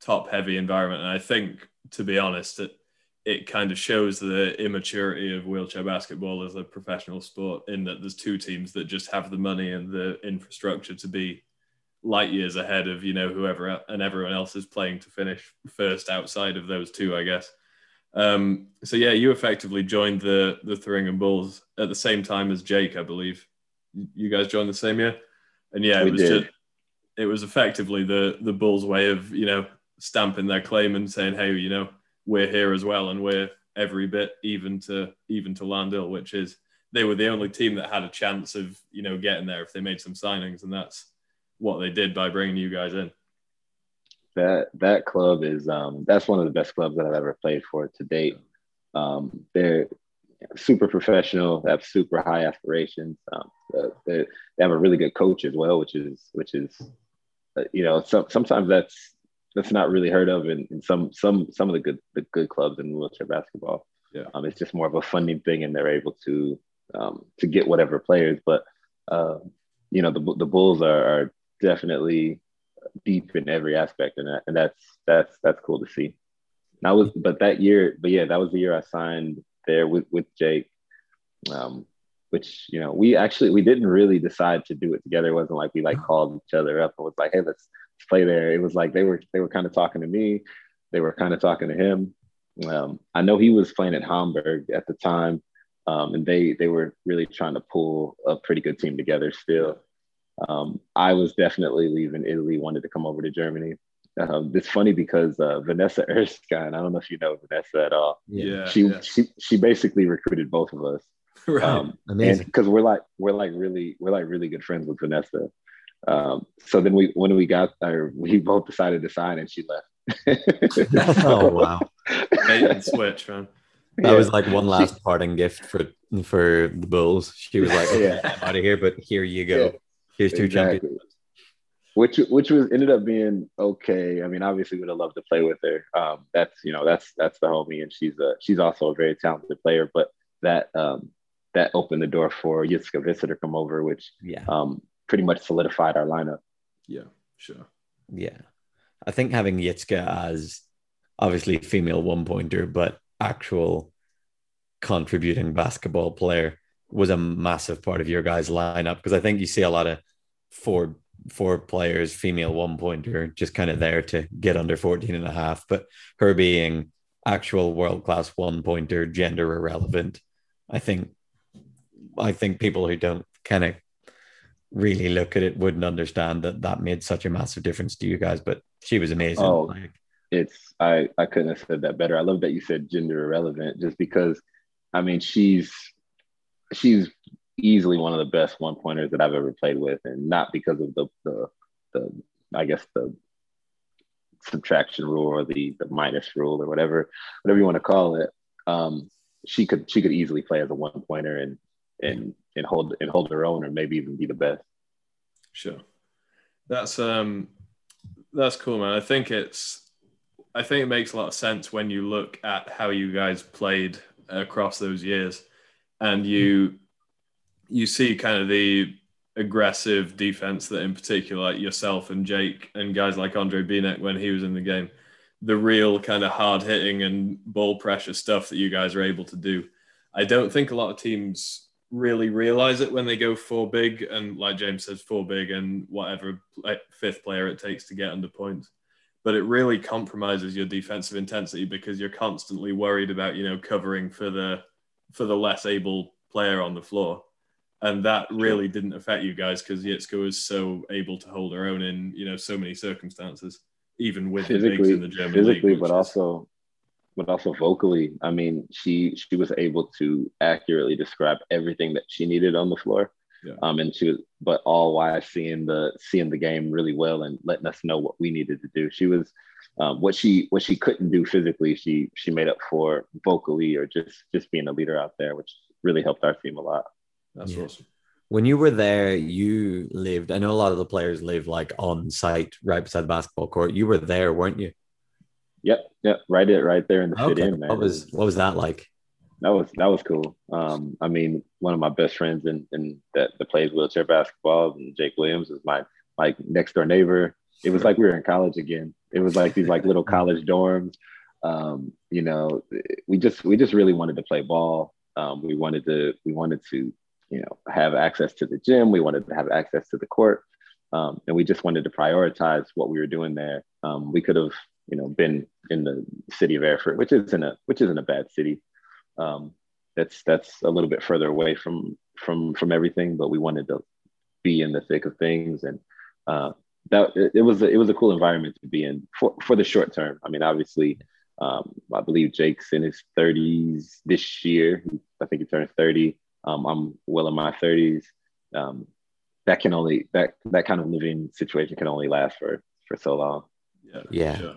top-heavy environment, and I think, to be honest, it it kind of shows the immaturity of wheelchair basketball as a professional sport in that there's two teams that just have the money and the infrastructure to be light years ahead of you know whoever and everyone else is playing to finish first outside of those two, I guess. Um, so yeah, you effectively joined the the Thüringen Bulls at the same time as Jake, I believe. You guys joined the same year, and yeah, it we was did. just it was effectively the the Bulls' way of you know stamping their claim and saying, hey, you know, we're here as well, and we're every bit even to even to Lahn-Dill, which is they were the only team that had a chance of you know getting there if they made some signings, and that's what they did by bringing you guys in that that club is um, that's one of the best clubs that I've ever played for to date. Um, they're super professional, have super high aspirations. Um, they, they have a really good coach as well, which is which is uh, you know so, sometimes that's that's not really heard of in, in, some some some of the good the good clubs in wheelchair basketball. Yeah, um, it's just more of a funding thing, and they're able to um, to get whatever players. But uh, you know the the Bulls are, are definitely deep in every aspect, and that, and that's that's that's cool to see. That was, but that year, but yeah, that was the year I signed there with with Jake. Um, which you know we actually we didn't really decide to do it together. It wasn't like we like called each other up and was like, hey, let's, let's play there. It was like they were they were kind of talking to me, they were kind of talking to him. Um, I know he was playing at Hamburg at the time, um, and they they were really trying to pull a pretty good team together still. Um, I was definitely leaving Italy, wanted to come over to Germany. Um, it's funny because uh, Vanessa Erskine, I don't know if you know Vanessa at all. Yeah, she yeah. she she basically recruited both of us. Right, um, amazing. Because we're like we're like really we're like really good friends with Vanessa. Um, so then we when we got there, we both decided to sign, and she left. oh wow! Bait and switch, man. That yeah. was like one last she, parting gift for for the Bulls. She was like, "Yeah, I'm out of here, but here you go." Yeah. Here's two exactly. champions. Which which was ended up being okay. I mean, obviously would have loved to play with her. Um, that's you know that's that's the homie, and she's a she's also a very talented player. But that um, that opened the door for Jitske Visser to come over, which yeah. um, pretty much solidified our lineup. Yeah, sure. Yeah, I think having Jitske as obviously female one pointer, but actual contributing basketball player was a massive part of your guys' lineup because I think you see a lot of four four players, female one pointer, just kind of there to get under 14 and a half. But her being actual world class one pointer, gender irrelevant, I think I think people who don't kind of really look at it wouldn't understand that that made such a massive difference to you guys. But she was amazing. Oh, like, it's I I couldn't have said that better. I love that you said gender irrelevant, just because I mean she's she's easily one of the best one pointers that I've ever played with, and not because of the the, the I guess the subtraction rule or the the minus rule or whatever whatever you want to call it. Um, she could she could easily play as a one pointer and and and hold and hold her own or maybe even be the best. Sure, that's um that's cool, man. I think it's I think it makes a lot of sense when you look at how you guys played across those years, and you you see kind of the aggressive defense that in particular like yourself and Jake and guys like Andre Bienek when he was in the game, the real kind of hard hitting and ball pressure stuff that you guys are able to do. I don't think a lot of teams really realize it when they go four big and like James says, four big and whatever eh, fifth player it takes to get under points. But it really compromises your defensive intensity because you're constantly worried about, you know, covering for the for the less able player on the floor. And that really didn't affect you guys because Jitske was so able to hold her own in, you know, so many circumstances, even with physically, the bigs in the German physically, league, but also but also vocally. I mean, she she was able to accurately describe everything that she needed on the floor. Yeah. Um, and she was, but all while seeing the seeing the game really well and letting us know what we needed to do. She was um, what she what she couldn't do physically. She she made up for vocally or just just being a leader out there, which really helped our team a lot. That's yeah. awesome. When you were there, you lived. I know a lot of the players live like on site, right beside the basketball court. You were there, weren't you? Yep, yep, right it right there in the okay. fit in, man. What was what was that like? That was that was cool. Um, I mean, one of my best friends in, in that, that plays wheelchair basketball, and Jake Williams is my like next door neighbor. It was like we were in college again. It was like these like little college dorms. Um, you know, we just we just really wanted to play ball. Um, we wanted to we wanted to you know have access to the gym. We wanted to have access to the court, um, and we just wanted to prioritize what we were doing there. Um, we could have you know been in the city of Erfurt, which isn't a which isn't a bad city. Um, that's that's a little bit further away from from from everything, but we wanted to be in the thick of things, and uh, that it, it was a, it was a cool environment to be in for for the short term. I mean, obviously, um, I believe Jake's in his 30s this year. I think he turned 30. Um, I'm well in my 30s. Um, that can only that that kind of living situation can only last for for so long. Yeah. Yeah. Sure.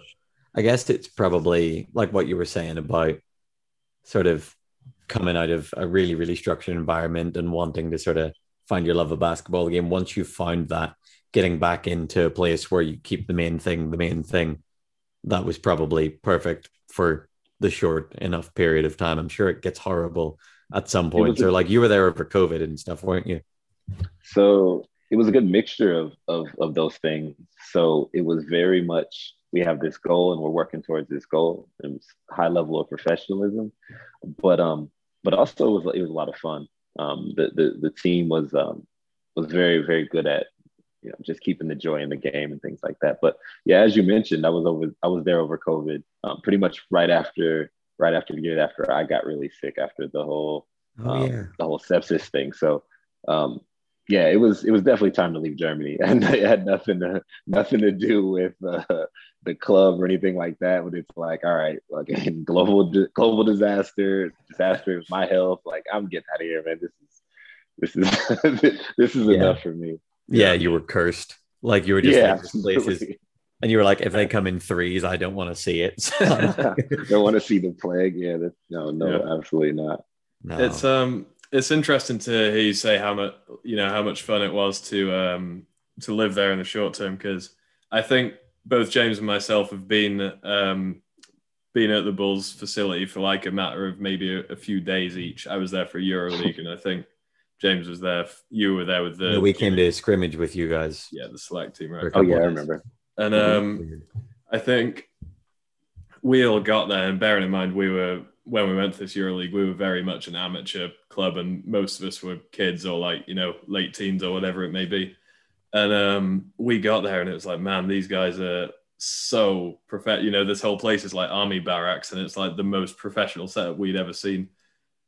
I guess it's probably like what you were saying about sort of coming out of a really, really structured environment and wanting to sort of find your love of basketball again. Once you've found that, getting back into a place where you keep the main thing the main thing, that was probably perfect for the short enough period of time. I'm sure it gets horrible at some point. So, like you were there over COVID and stuff, weren't you? So it was a good mixture of of of those things. So it was very much we have this goal and we're working towards this goal. Was high level of professionalism, but um, but also it was it was a lot of fun. Um, the the the team was um was very very good at you know just keeping the joy in the game and things like that. But yeah, as you mentioned, I was over I was there over COVID, um, pretty much right after right after the year after I got really sick after the whole oh, um, yeah. the whole sepsis thing. So um, yeah, it was it was definitely time to leave Germany, and it had nothing to nothing to do with uh, the club or anything like that. But it's like, all right, again, global global disaster, disaster of my health. Like, I'm getting out of here, man. This is this is this is yeah. enough for me. Yeah, you were cursed. Like you were just yeah, like places. And you were like, if they come in threes, I don't want to see it. don't want to see the plague. Yeah, that, no, no, yeah. absolutely not. No. It's um it's interesting to hear you say how much you know how much fun it was to um, to live there in the short term because I think both James and myself have been um, been at the Bulls facility for like a matter of maybe a, a few days each. I was there for EuroLeague, and I think James was there. You were there with the. Yeah, we came to scrimmage with you guys. Yeah, the select team, right? Oh yeah, I remember. And um, I think we all got there, and bearing in mind we were when we went to this EuroLeague, we were very much an amateur club, and most of us were kids or like you know late teens or whatever it may be. And um, we got there, and it was like, man, these guys are so prof. You know, this whole place is like army barracks, and it's like the most professional setup we'd ever seen.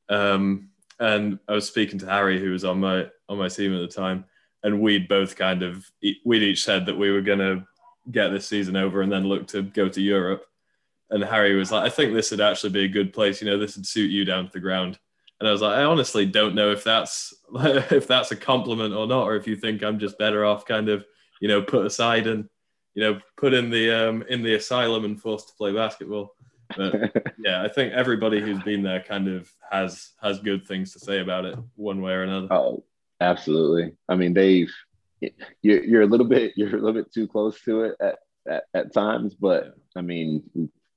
Um, and I was speaking to Harry, who was on my on my team at the time, and we'd both kind of we'd each said that we were going to get this season over and then look to go to Europe and Harry was like, I think this would actually be a good place. You know, this would suit you down to the ground. And I was like, I honestly don't know if that's if that's a compliment or not, or if you think I'm just better off kind of, you know, put aside and, you know, put in the um, in the asylum and forced to play basketball. But yeah, I think everybody who's been there kind of has has good things to say about it, one way or another. Oh, absolutely. I mean, they've you're, you're a little bit you're a little bit too close to it at at, at times, but I mean,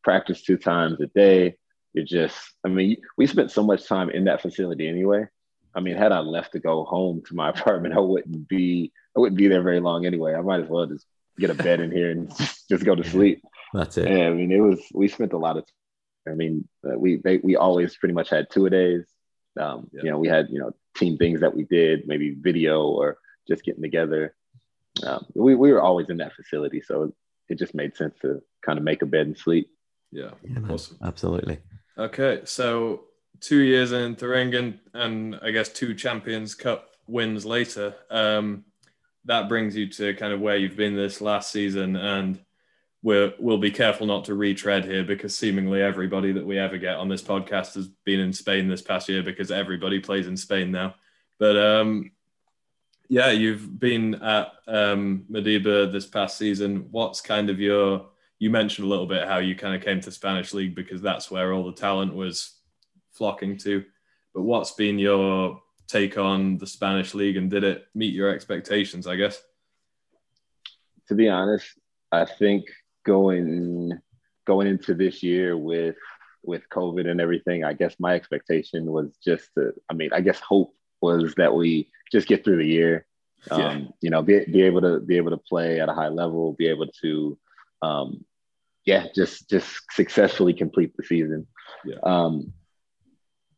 practice two times a day. You're just, I mean, we spent so much time in that facility anyway. I mean, had I left to go home to my apartment, I wouldn't be, I wouldn't be there very long anyway. I might as well just get a bed in here and just go to sleep. That's it. And, I mean, it was, we spent a lot of, time. I mean, uh, we, they, we always pretty much had two a days. Um, yeah. You know, we had you know team things that we did, maybe video or just getting together. Um, we we were always in that facility, so it just made sense to kind of make a bed and sleep. Yeah, yeah awesome. Absolutely. Okay, so two years in Thuringen and I guess two Champions Cup wins later, um, that brings you to kind of where you've been this last season. And we're, we'll be careful not to retread here because seemingly everybody that we ever get on this podcast has been in Spain this past year because everybody plays in Spain now. But um, yeah, you've been at um, Mideba this past season. What's kind of your you mentioned a little bit how you kind of came to Spanish league because that's where all the talent was flocking to. But what's been your take on the Spanish league and did it meet your expectations, I guess? To be honest, I think going going into this year with with COVID and everything, I guess my expectation was just to, I mean, I guess hope was that we just get through the year. Um, yeah. you know, be, be able to be able to play at a high level, be able to um, yeah, just just successfully complete the season. Yeah. Um,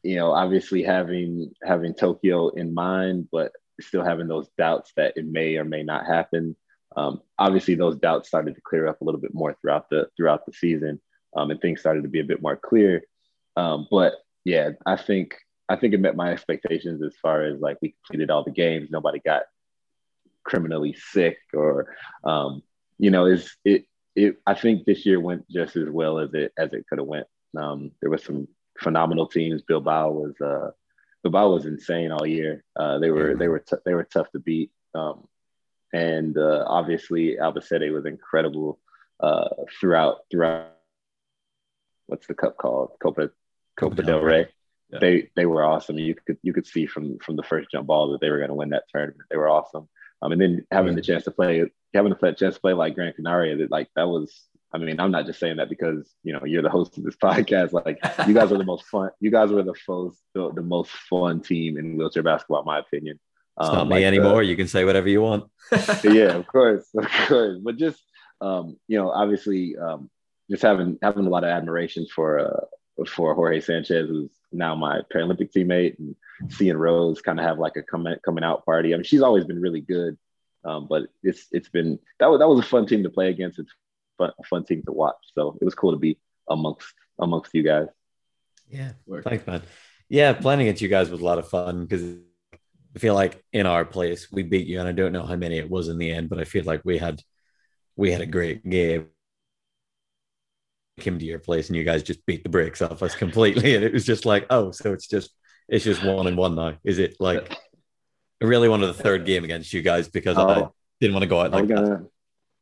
you know, obviously having having Tokyo in mind, but still having those doubts that it may or may not happen. Um, obviously, those doubts started to clear up a little bit more throughout the throughout the season, um, and things started to be a bit more clear. Um, but yeah, I think I think it met my expectations as far as like we completed all the games. Nobody got criminally sick or um, you know, is it it I think this year went just as well as it as it could have went. Um, there was some phenomenal teams. Bilbao was uh, Bilbao was insane all year. Uh, they were they were t- they were tough to beat. Um, and uh, obviously Albacete was incredible uh, throughout throughout. What's the cup called? Copa Copa del Rey. Yeah. They they were awesome. You could you could see from from the first jump ball that they were going to win that tournament. They were awesome. Um, and then having the chance to play having a chance to play like Gran Canaria, that like that was. I mean, I'm not just saying that because you know you're the host of this podcast. Like you guys are the most fun. You guys were the most the, the most fun team in wheelchair basketball, in my opinion. It's um, not me like anymore. The, you can say whatever you want. yeah, of course, of course. But just um, you know, obviously, um, just having having a lot of admiration for uh, for Jorge Sanchez, who's now my Paralympic teammate, and seeing Rose kind of have like a coming coming out party. I mean, she's always been really good. Um, but it's it's been that was that was a fun team to play against. It's fun, a fun team to watch. So it was cool to be amongst amongst you guys. Yeah, thanks, man. Yeah, playing against you guys was a lot of fun because I feel like in our place we beat you, and I don't know how many it was in the end, but I feel like we had we had a great game. Came to your place and you guys just beat the brakes off us completely, and it was just like, oh, so it's just it's just one and one now. Is it like? I really wanted the third game against you guys because oh. I didn't want to go out like gonna, that.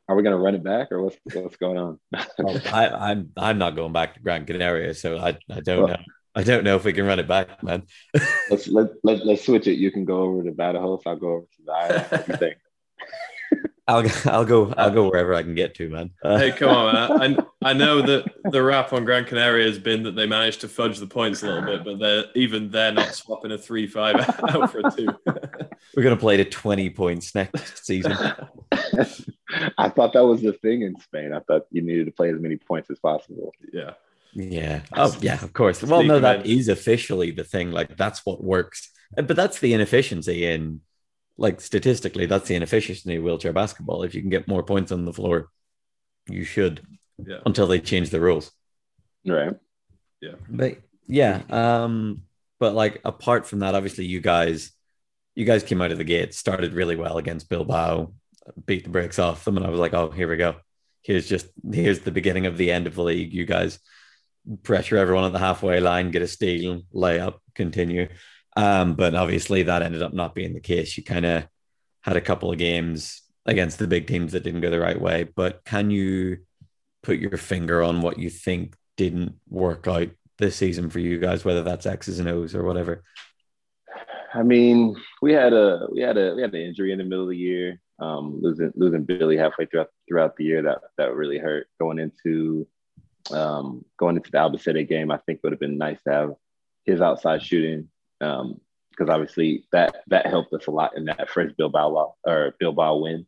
Are we gonna run it back or what's what's going on? well, I, am I'm, I'm not going back to Gran Canaria, so I I don't well, know. I don't know if we can run it back, man. let's let, let let's switch it. You can go over to Badajoz. I'll go over to the island. What do you think? I'll I'll go I'll go wherever I can get to, man. Uh, hey, come on, man. I I know that the rap on Gran Canaria has been that they managed to fudge the points a little bit, but they're even they're not swapping a three five out for a two. We're gonna play to twenty points next season. I thought that was the thing in Spain. I thought you needed to play as many points as possible. Yeah. Yeah. Oh, yeah. Of course. Well, no, that is officially the thing. Like that's what works, but that's the inefficiency in like statistically, that's the inefficiency of wheelchair basketball. If you can get more points on the floor, you should. Yeah. Until they change the rules. Right. Yeah. But yeah. Um. But like apart from that, obviously you guys, you guys came out of the gate, started really well against Bilbao, beat the brakes off them, and I was like, oh, here we go. Here's just here's the beginning of the end of the league. You guys pressure everyone at the halfway line, get a steal, lay up, continue. Um, but obviously that ended up not being the case. You kind of had a couple of games against the big teams that didn't go the right way. But can you put your finger on what you think didn't work out this season for you guys, whether that's X's and O's or whatever? I mean, we had a we had a we had an injury in the middle of the year. Um, losing losing Billy halfway throughout throughout the year that that really hurt. Going into um, going into the Albacete game, I think would have been nice to have his outside shooting um, because obviously that that helped us a lot in that first Bilbao or Bilbao win.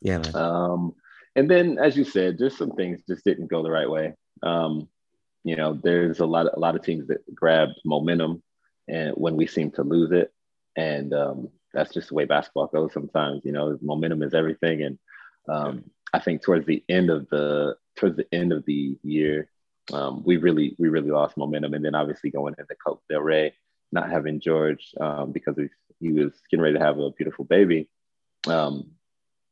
Yeah. Man. Um, and then, as you said, just some things just didn't go the right way. Um, you know, there's a lot of, a lot of teams that grabbed momentum and when we seem to lose it. And um, that's just the way basketball goes sometimes. You know, momentum is everything. And um, I think towards the end of the towards the end of the year, um, we really we really lost momentum. And then obviously going into Copa Del Rey, not having George um, because he was getting ready to have a beautiful baby. Um,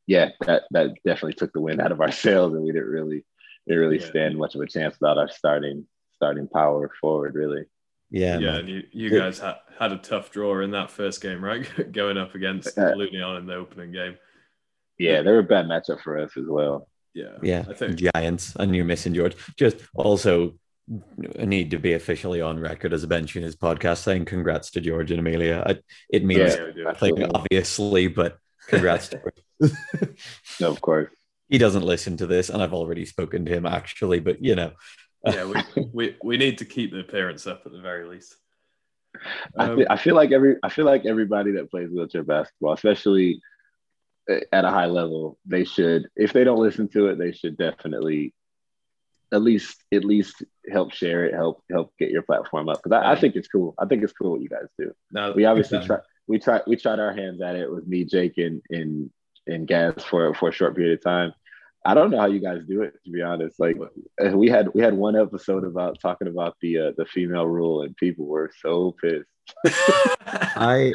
yeah, that that definitely took the wind out of our sails, and we didn't really didn't really yeah. stand much of a chance without our starting starting power forward, really. Yeah, yeah, and you, you guys had, had a tough draw in that first game, right? Going up against uh, Ilunion in the opening game. Yeah, they were a bad matchup for us as well. Yeah, yeah, I think Giants, and you're missing George. Just also need to be officially on record as a Bench Units podcast saying congrats to George and Amelia. I, it means yeah, obviously, but congrats to no, of course. He doesn't listen to this, and I've already spoken to him actually, but you know. Yeah, we, we, we need to keep the appearance up at the very least. Um, I, feel, I feel like every I feel like everybody that plays wheelchair basketball, especially at a high level, they should if they don't listen to it, they should definitely at least at least help share it, help help get your platform up because I, I, think it's cool. I think it's cool what you guys do. No, we obviously try we tried we tried our hands at it with me, Jake, and and and Gas for for a short period of time. I don't know how you guys do it to be honest. Like we had we had one episode about talking about the uh, the female rule, and people were so pissed. I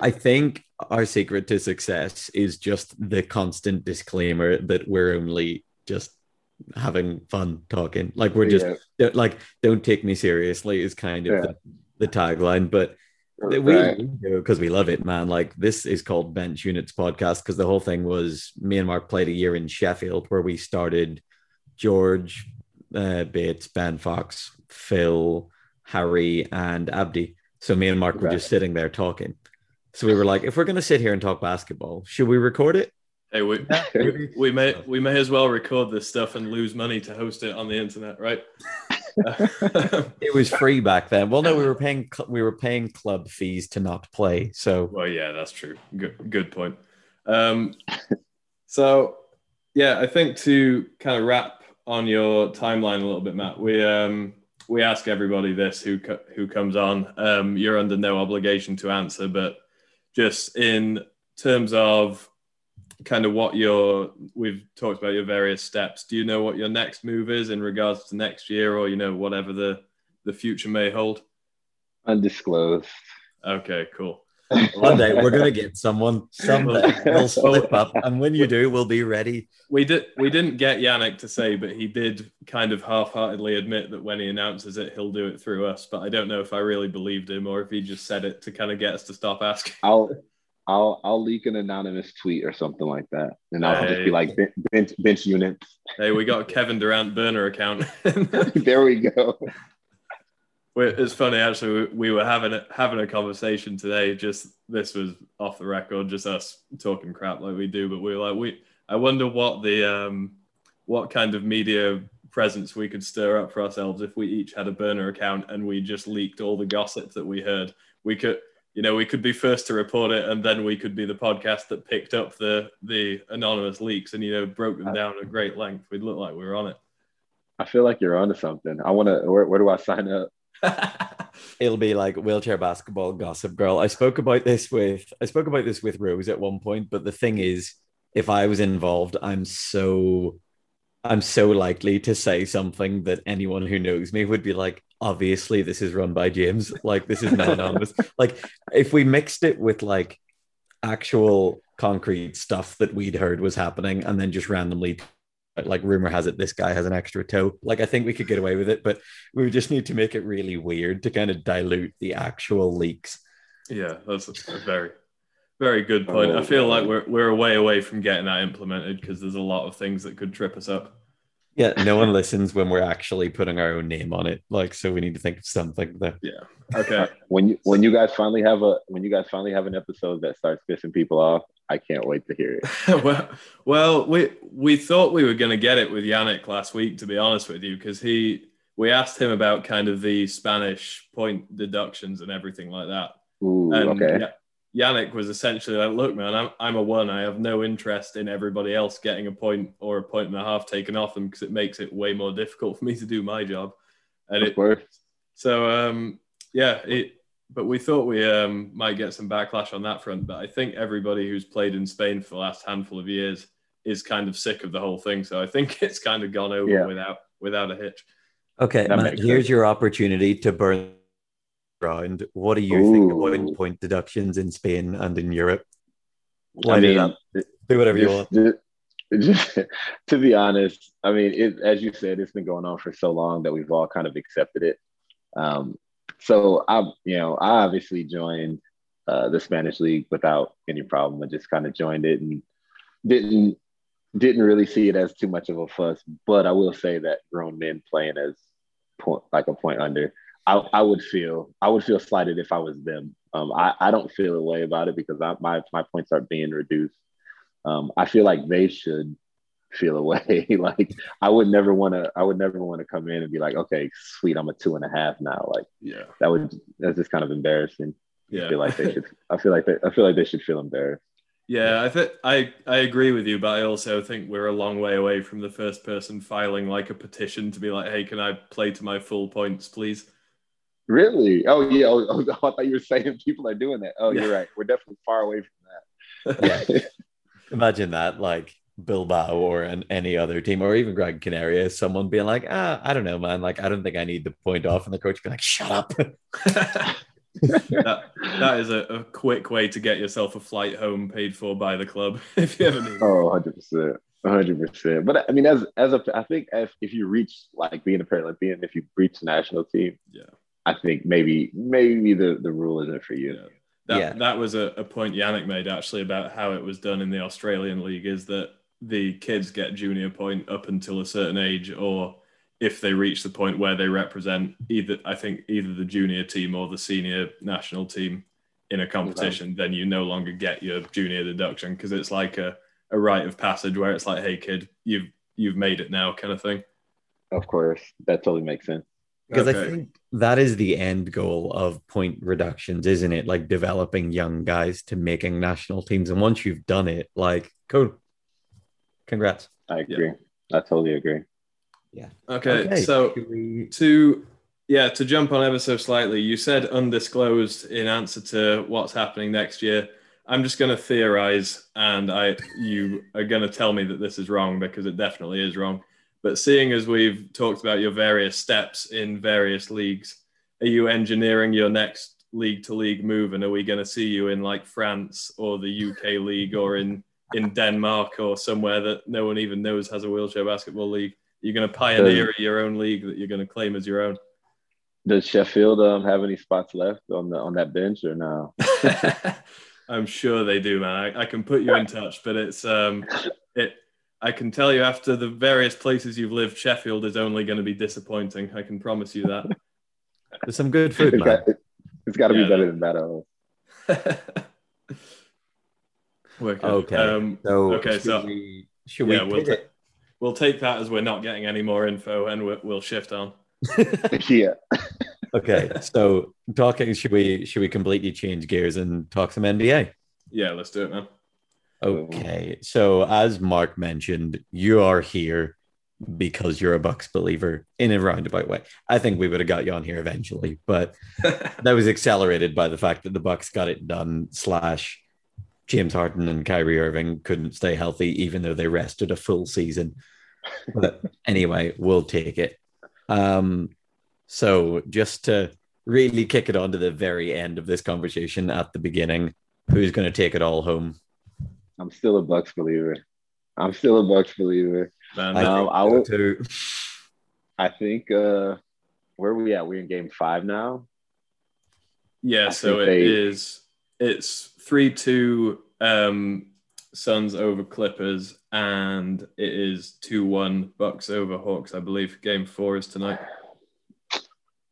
I think our secret to success is just the constant disclaimer that we're only just having fun talking. Like we're just yeah. like don't take me seriously is kind of yeah. the, the tagline, but we, right. do because we love it, man. Like this is called Bench Units Podcast because the whole thing was me and Mark played a year in Sheffield where we started George, uh, Bates, Ben Fox, Phil, Harry, and Abdi. So me and Mark right. were just sitting there talking. So we were like, if we're gonna sit here and talk basketball, should we record it? Hey, we, we, we may we may as well record this stuff and lose money to host it on the internet, right? it was free back then. Well, no, we were paying we were paying club fees to not play. So, well, yeah, that's true. Good, good point. Um, so, yeah, I think to kind of wrap on your timeline a little bit, Matt, we um, we ask everybody this who who comes on. Um, you're under no obligation to answer, but just in terms of kind of what your we've talked about your various steps. Do you know what your next move is in regards to next year or you know whatever the the future may hold? Undisclosed. Okay cool. One day we're gonna get someone someday will slip up and when you do we'll be ready. We did we didn't get yannick to say but he did kind of half-heartedly admit that when he announces it he'll do it through us but i don't know if i really believed him or if he just said it to kind of get us to stop asking. I'll I'll I'll leak an anonymous tweet or something like that, and I'll hey. just be like bench bench units. Hey, we got Kevin Durant burner account. there we go. It's funny actually. We were having a, having a conversation today. Just this was off the record, just us talking crap like we do. But we were like, we. I wonder what the um, what kind of media presence we could stir up for ourselves if we each had a burner account and we just leaked all the gossip that we heard. We could you know, we could be first to report it, and then we could be the podcast that picked up the the anonymous leaks and you know broke them down at great length. We'd look like we were on it. I feel like you're onto something. I want to. Where, where do I sign up? It'll be like wheelchair basketball gossip girl. I spoke about this with I spoke about this with Rose at one point, but the thing is, if I was involved, I'm so I'm so likely to say something that anyone who knows me would be like, obviously this is run by James. Like this is not anonymous. like if we mixed it with like actual concrete stuff that we'd heard was happening and then just randomly like rumor has it this guy has an extra toe like i think we could get away with it but we just need to make it really weird to kind of dilute the actual leaks yeah that's a very very good point i oh, feel like we're, we're a way away from getting that implemented because there's a lot of things that could trip us up yeah, no one listens when we're actually putting our own name on it. Like, so we need to think of something that. Yeah. Okay. when you when you guys finally have a when you guys finally have an episode that starts pissing people off, I can't wait to hear it. well, well, we we thought we were going to get it with Yannick last week, to be honest with you, because he we asked him about kind of the Spanish point deductions and everything like that. Ooh, and okay. Yeah, Yannick was essentially like, look, man, I'm, I'm a one. I have no interest in everybody else getting a point or a point and a half taken off them because it makes it way more difficult for me to do my job. And it, works. so, um, yeah, it, but we thought we um, might get some backlash on that front. But I think everybody who's played in Spain for the last handful of years is kind of sick of the whole thing. So I think it's kind of gone over Yeah. without without a hitch. Okay, Matt, here's sense. your opportunity to burn ground. What do you think Ooh. about point deductions in Spain and in Europe? I Light it mean, up. Do whatever you want. just- just- to be honest, I mean, it, as you said, it's been going on for so long that we've all kind of accepted it. Um, so I, you know, I obviously joined uh, the Spanish league without any problem. I just kind of joined it and didn't didn't really see it as too much of a fuss. But I will say that grown men playing as point like a point under, I, I would feel I would feel slighted if I was them. Um, I, I don't feel a way about it because I, my my points are being reduced. Um, I feel like they should feel a way. like I would never want to. I would never want to come in and be like, okay, sweet, I'm a two and a half now. Like Yeah, that would that's just kind of embarrassing. Yeah, I feel like they should. I feel like they. I feel like they should feel embarrassed. Yeah, I think I I agree with you, but I also think we're a long way away from the first person filing like a petition to be like, "Hey, can I play to my full points, please?" Really? Oh yeah. Oh, oh, I thought you were saying people are doing that. Oh, Yeah. you're right. We're definitely far away from that. Imagine that, like Bilbao or an, any other team, or even Gran Canaria, someone being like, ah, I don't know, man. Like, I don't think I need the point off. And the coach be like, shut up. that that is a, a quick way to get yourself a flight home paid for by the club if you ever need. it. Oh, 100 percent, hundred percent. But I mean, as as a, I think if if you reach like being a Paralympian, if you reach the national team, Yeah. I think maybe maybe the the rule isn't for you. Yeah. That, Yeah. that was a, a point Yannick made actually about how it was done in the Australian league is that the kids get junior point up until a certain age, or if they reach the point where they represent either, I think, either the junior team or the senior national team in a competition, then you no longer get your junior deduction because it's like a, a rite of passage where it's like, hey, kid, you've you've made it now, kind of thing. Of course, that totally makes sense. Because I think that is the end goal of point reductions, isn't it? Like developing young guys to making national teams. And once you've done it, like, cool. Congrats. I agree. I totally agree. Yeah. Okay, so we- to yeah to jump on ever so slightly you said undisclosed in answer to what's happening next year i'm just going to theorize and i you are going to tell me that this is wrong because it definitely is wrong but seeing as we've talked about your various steps in various leagues are you engineering your next league to league move and are we going to see you in like france or the uk league or in in denmark or somewhere that no one even knows has a wheelchair basketball league you're going to pioneer your own league that you're going to claim as your own. Does Sheffield um, have any spots left on the on that bench or no? I'm sure they do, man. I, I can put you in touch, but it's um, it. I can tell you after the various places you've lived, Sheffield is only going to be disappointing. I can promise you that. There's some good food, man. it's got to Yeah, be better than that. Wicked. Okay. Um, So, okay, should so- we, should yeah, we we'll, pivot? ta- we'll take that as we're not getting any more info, and we'll, we'll shift on. yeah. okay, so talking, should we should we completely change gears and talk some NBA? Yeah, let's do it, man. Okay, so as Mark mentioned, you are here because you're a Bucks believer in a roundabout way. I think we would have got you on here eventually, but that was accelerated by the fact that the Bucks got it done. Slash, James Harden and Kyrie Irving couldn't stay healthy, even though they rested a full season. But anyway, we'll take it. Um, so just to really kick it on to the very end of this conversation at the beginning, who's going to take it all home? I'm still a Bucks believer. I'm still a Bucks believer. Man, I Um, think I so will- too. I think uh where are we at? We're in game five now. Yeah, I so think it they- is. It's three two um, Suns over Clippers, and it is two one Bucks over Hawks. I believe game four is tonight.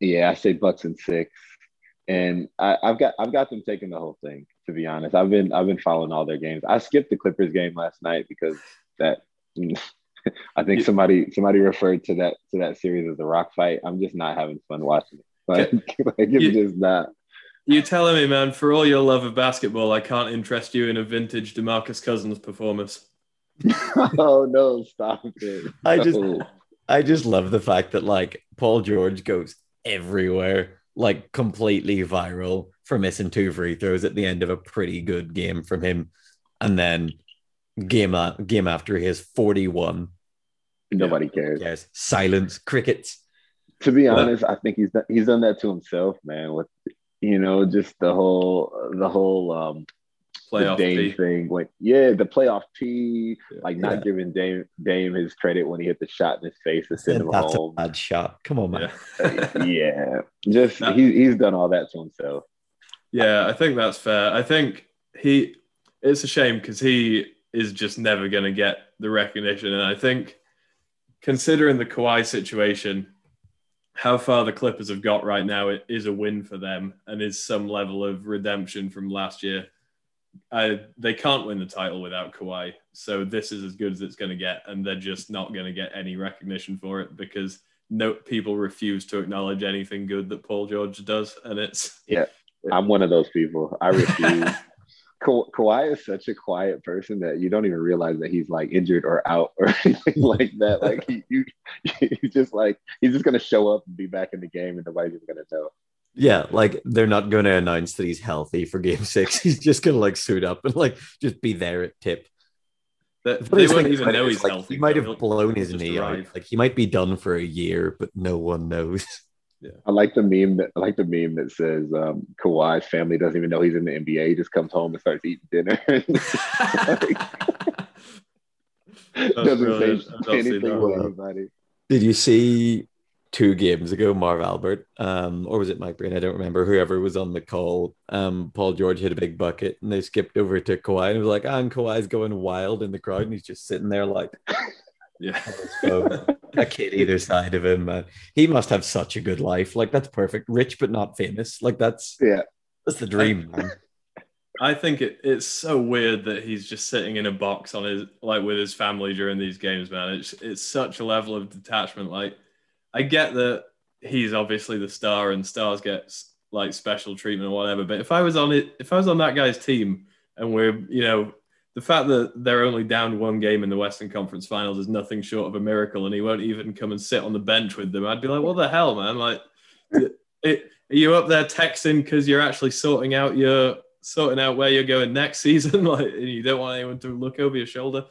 Yeah, I say Bucks and six. And I, I've got I've got them taking the whole thing, to be honest. I've been I've been following all their games. I skipped the Clippers game last night because that I think somebody somebody referred to that to that series as the rock fight. I'm just not having fun watching it. Like, like it's You- just not. You telling me, man? For all your love of basketball, I can't interest you in a vintage Demarcus Cousins performance. oh no, stop it. I just- I just love the fact that like Paul George goes everywhere like completely viral for missing two free throws at the end of a pretty good game from him, and then game a- game after he has forty one. Nobody cares. Yes, silence, crickets. To be honest, I think he's done, he's done that to himself, man. With you know, just the whole the whole um the Playoff Dame P. thing. Like, yeah, the playoff P, like not Yeah. giving Dame Dame his credit when he hit the shot in his face to send him That's a bad shot. Come on, man. Yeah. yeah, just That- he, he's done all that to himself. Yeah, I think that's fair. I think he it's a shame because he is just never going to get the recognition. And I think considering the Kawhi situation, how far the Clippers have got right now, it is a win for them and is some level of redemption from last year. I, they can't win the title without Kawhi. So this is as good as it's going to get. And they're just not going to get any recognition for it because no people refuse to acknowledge anything good that Paul George does. And it's I'm one of those people. I refuse. Ka- Kawhi is such a quiet person that you don't even realize that he's like injured or out or anything like that. Like he, you, he's just like he's just gonna show up and be back in the game, and nobody's even gonna know. Yeah, like they're not going to announce that he's healthy for game six. He's just going to like suit up and like just be there at tip. That, The they won't even know is, he's like, healthy. He might have blown his knee out. Like he might be done for a year, but no one knows. I like the meme that I like the meme that says um, Kawhi's family doesn't even know he's in the NBA. He just comes home and starts eating dinner. doesn't brilliant. say I've not seen anything to anybody. Did you see two games ago, Marv Albert, um, or was it Mike Breen? I don't remember. Whoever was on the call, um, Paul George hit a big bucket, and they skipped over to Kawhi, and it was like, "Ah, and Kawhi's going wild in the crowd, and he's just sitting there like Yeah. a kid either side of him. Man. He must have such a good life. Like that's perfect, rich but not famous. Like that's Yeah, that's the dream, man. I think it, it's so weird that he's just sitting in a box on his like with his family during these games, man. It's it's such a level of detachment. Like I get that he's obviously the star and stars get like special treatment or whatever. But if I was on it, if I was on that guy's team and we're you know the fact that they're only down one game in the Western Conference Finals is nothing short of a miracle, and he won't even come and sit on the bench with them. I'd be like, what the hell, man? Like, it, are you up there texting because you're actually sorting out your sorting out where you're going next season, like and you don't want anyone to look over your shoulder.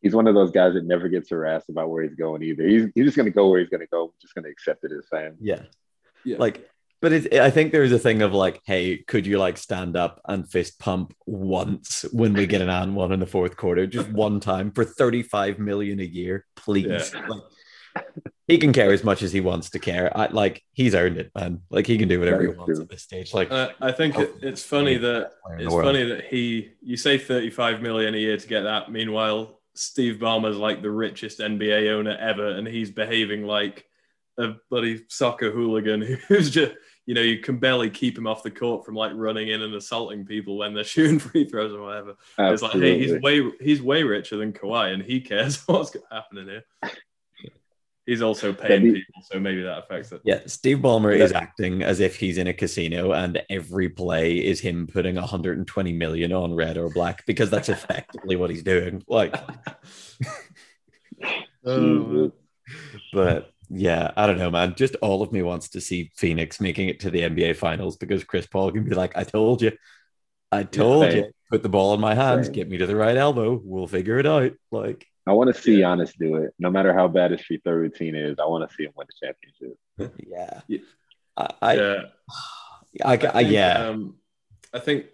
he's one of those guys that never gets harassed about where he's going either. He's he's just gonna go where he's gonna go. Just gonna accept it as fan. Yeah. Yeah. Like, but it, I think there's a thing of like, hey, could you like stand up and fist pump once when we get an and one in the fourth quarter, just one time for 35 million a year, please? Yeah. Like, he can care as much as he wants to care. I like he's earned it, man. Like he can do whatever he wants true. at this stage. Like Uh, I think it, it's funny that player in the it's world. funny that he you say 35 million a year to get that. Meanwhile, Steve Ballmer's like the richest NBA owner ever, and he's behaving like a bloody soccer hooligan who's just you know you can barely keep him off the court from like running in and assaulting people when they're shooting free throws or whatever. It's like, hey, he's way he's way richer than Kawhi, and he cares what's happening here. He's also paying That'd be- people, so maybe that affects it. Yeah, Steve Ballmer Yeah. is acting as if he's in a casino and every play is him putting 120 million on red or black because that's effectively what he's doing. Like, Jesus. but yeah, I don't know, man. Just all of me wants to see Phoenix making it to the NBA finals because Chris Paul can be like, I told you. I told Same. you. Put the ball in my hands, Same. get me to the right elbow. We'll figure it out. Like, I want to see Giannis do it. No matter how bad his free throw routine is, I want to see him win the championship. yeah. Yeah. I, I, yeah. I, I, think, yeah. Um, I think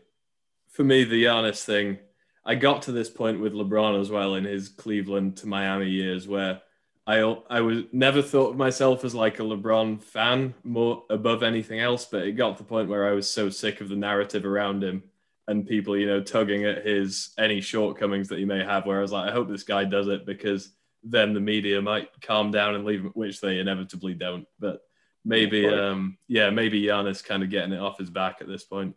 for me, the Giannis thing, I got to this point with LeBron as well in his Cleveland to Miami years where I I was never thought of myself as like a LeBron fan more above anything else, but it got to the point where I was so sick of the narrative around him and people, you know, tugging at his any shortcomings that he may have. Where I was like, I hope this guy does it because then the media might calm down and leave him, which they inevitably don't. But maybe, um, yeah, maybe Giannis kind of getting it off his back at this point.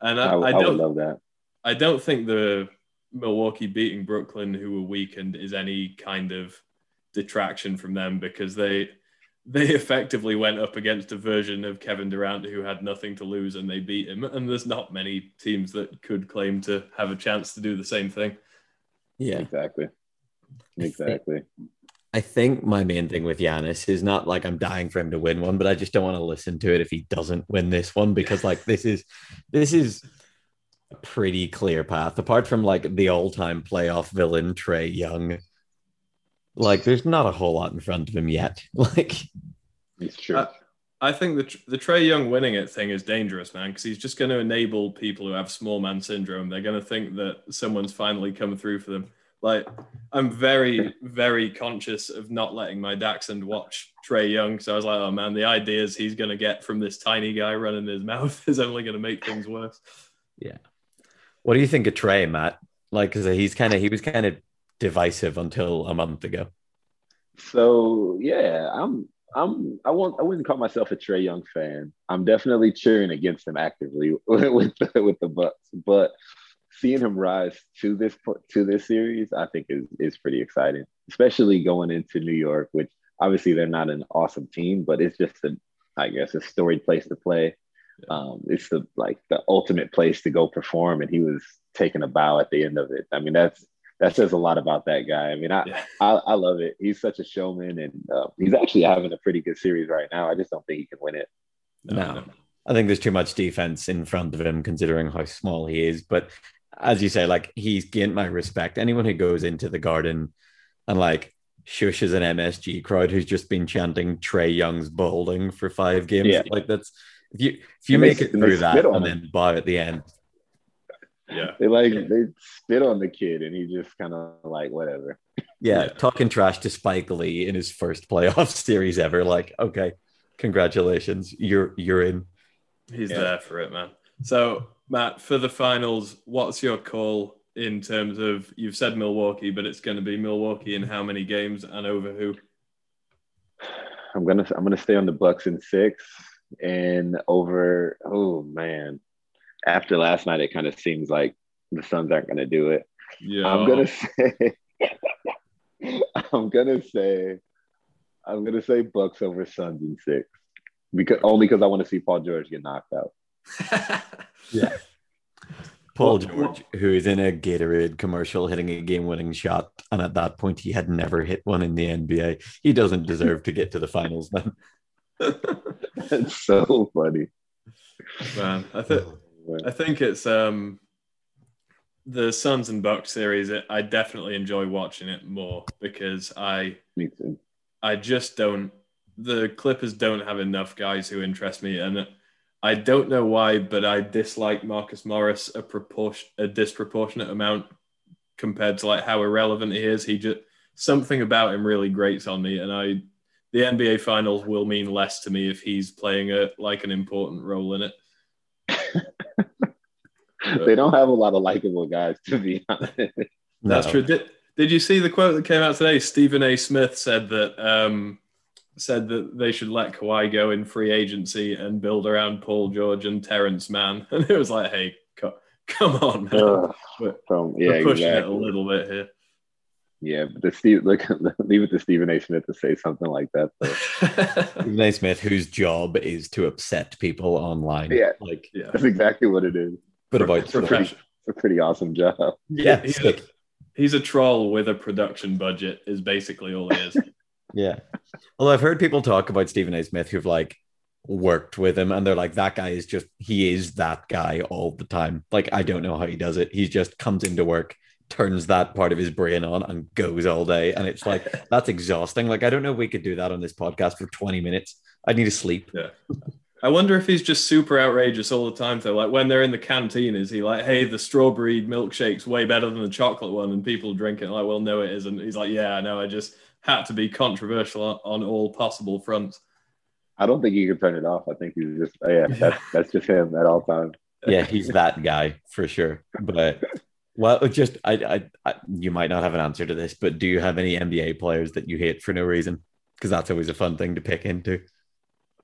And I, I, I, I would don't, love that. I don't think the Milwaukee beating Brooklyn, who were weakened, is any kind of detraction from them because they they effectively went up against a version of Kevin Durant who had nothing to lose and they beat him. And there's not many teams that could claim to have a chance to do the same thing. Yeah. Exactly. Exactly. I think my main thing with Giannis is not like I'm dying for him to win one, but I just don't want to listen to it if he doesn't win this one because like this is this is a pretty clear path. Apart from like the all-time playoff villain Trae Young, like there's not a whole lot in front of him yet. Like It's true. Uh, I think the the Trae Young winning it thing is dangerous, man, because he's just going to enable people who have small man syndrome. They're going to think that someone's finally come through for them. Like, I'm very, very conscious of not letting my Dachshund watch Trae Young. So I was like, oh man, the ideas he's going to get from this tiny guy running his mouth is only going to make things worse. Yeah. What do you think of Trae, Matt? Like, because he's kind of he was kind of divisive until a month ago. So yeah, I'm I'm I won't I wouldn't call myself a Trae Young fan. I'm definitely cheering against him actively with the, with the Bucks, but seeing him rise to this to this series, I think is is pretty exciting, especially going into New York, which obviously they're not an awesome team, but it's just a I guess a storied place to play. Um, it's the like the ultimate place to go perform, and he was taking a bow at the end of it. I mean, that's that says a lot about that guy. I mean, I Yeah. I, I love it. He's such a showman, and uh, he's actually having a pretty good series right now. I just don't think he can win it. No. I think there's too much defense in front of him considering how small he is. But as you say, like he's gained my respect. Anyone who goes into the garden and like shushes an MSG crowd who's just been chanting Trae Young's balding for five games, Yeah. like that's if you if you And they- make it through that spit and on then bow at the end, Yeah. They like they spit on the kid, and he just kind of like whatever. yeah, Yeah. talking trash to Spike Lee in his first playoff series ever, like okay, congratulations, you're you're in. He's Yeah. there for it, man. So, Matt, for the finals, what's your call in terms of you've said Milwaukee, but it's going to be Milwaukee in how many games and over who? I'm gonna I'm gonna stay on the Bucks in six and over. Oh man, after last night, it kind of seems like the Suns aren't gonna do it. Yeah, I'm gonna say. I'm gonna say. I'm gonna say Bucks over Suns in six, because only because I want to see Paul George get knocked out. Yeah. Paul George, who is in a Gatorade commercial hitting a game winning shot. And at that point, he had never hit one in the NBA. He doesn't deserve to get to the finals, man. That's so funny. man. I I think it's um the Suns and Bucks series. It, I definitely enjoy watching it more because I Me too. I just don't. The Clippers don't have enough guys who interest me, and I don't know why, but I dislike Marcus Morris a proportion, a disproportionate amount compared to like how irrelevant he is. He just something about him really grates on me, and I the NBA Finals will mean less to me if he's playing a like an important role in it. They don't have a lot of likable guys, to be honest. That's No. true. Did, did you see the quote that came out today? Stephen A. Smith said that um, said that they should let Kawhi go in free agency and build around Paul George and Terance Mann. And it was like, hey, co- come on, man. Ugh. We're, From, we're yeah, pushing it a little bit here. Yeah, but the Steve, look, leave it to Stephen A. Smith to say something like that. Stephen A. Smith, whose job is to upset people online. Yeah. Like, yeah. That's exactly what it is. but about It's a pretty, it's a pretty awesome job. Yeah, he's, a, he's a troll with a production budget, is basically all he is. Yeah. Although I've heard people talk about Stephen A. Smith who've like worked with him and they're like, that guy is just, he is that guy all the time. Like, I don't know how he does it. He just comes into work, turns that part of his brain on and goes all day. And it's like, that's exhausting. Like, I don't know if we could do that on this podcast for 20 minutes. I need to sleep. I wonder if he's just super outrageous all the time, though. Like when they're in the canteen, is he like, hey, the strawberry milkshake's way better than the chocolate one? And people drink it. Like, well, no, it isn't. He's like, yeah, I know. I just had to be controversial on, on all possible fronts. I don't think he can turn it off. I think he's just, oh, yeah, that's, that's just him at all times. Yeah, he's that guy for sure. But well, just I, I, I, you might not have an answer to this, but do you have any NBA players that you hate for no reason? Because that's always a fun thing to pick into.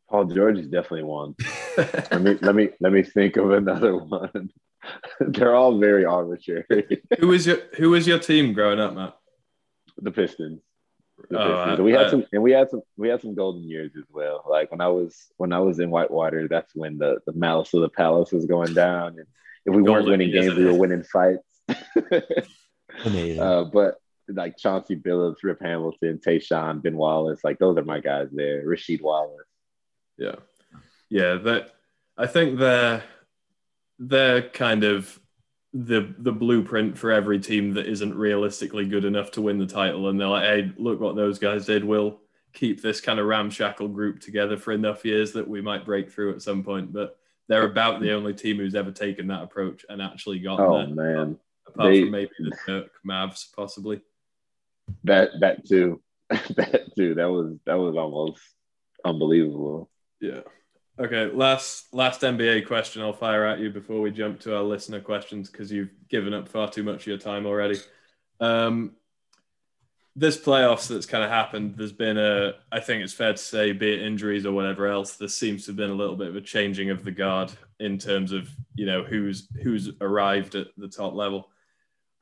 Paul George is definitely one. Let me let me let me think of another one. They're all very arbitrary. who was your Who was your team growing up, Matt? the Pistons. The Oh, Pistons. I- we had I- some and we had some we had some golden years as well. Like when I was when I was in Whitewater, that's when the, the malice of the palace was going down. And if we weren't winning games, we were isn't winning fights. Amazing. uh, but like Chauncey Billups, Rip Hamilton, Tayshaun, Ben Wallace. Like those are my guys there. Rasheed Wallace. Yeah, yeah. That I think they're they're kind of the the blueprint for every team that isn't realistically good enough to win the title, and they're like, hey, look what those guys did. We'll keep this kind of ramshackle group together for enough years that we might break through at some point. But they're about the only team who's ever taken that approach and actually got Oh there. man, apart They- from maybe the Mavs, possibly. that that too, that too. That was that was almost unbelievable. Yeah. Okay. Last last NBA question I'll fire at you before we jump to our listener questions because you've given up far too much of your time already. Um, this playoffs that's kind of happened, there's been a, I think it's fair to say, be it injuries or whatever else, there seems to have been a little bit of a changing of the guard in terms of you know who's who's arrived at the top level.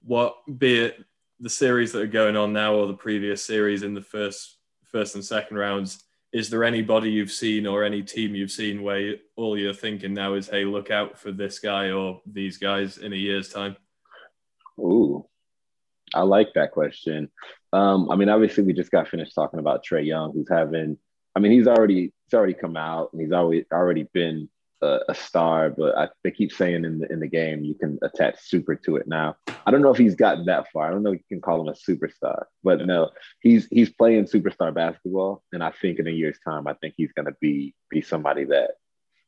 What be it the series that are going on now or the previous series in the first first and second rounds is there anybody you've seen or any team you've seen where all you're thinking now is, hey, look out for this guy or these guys in a year's time? Ooh, I like that question. Um, I mean, obviously, we just got finished talking about Trae Young, who's having. I mean, he's already he's already come out and he's already already been a, a star. But I, they keep saying in the in the game you can attach super to it now. I don't know if he's gotten that far. I don't know if you can call him a superstar, but no, he's he's playing superstar basketball, and I think in a year's time, I think he's going to be be somebody that.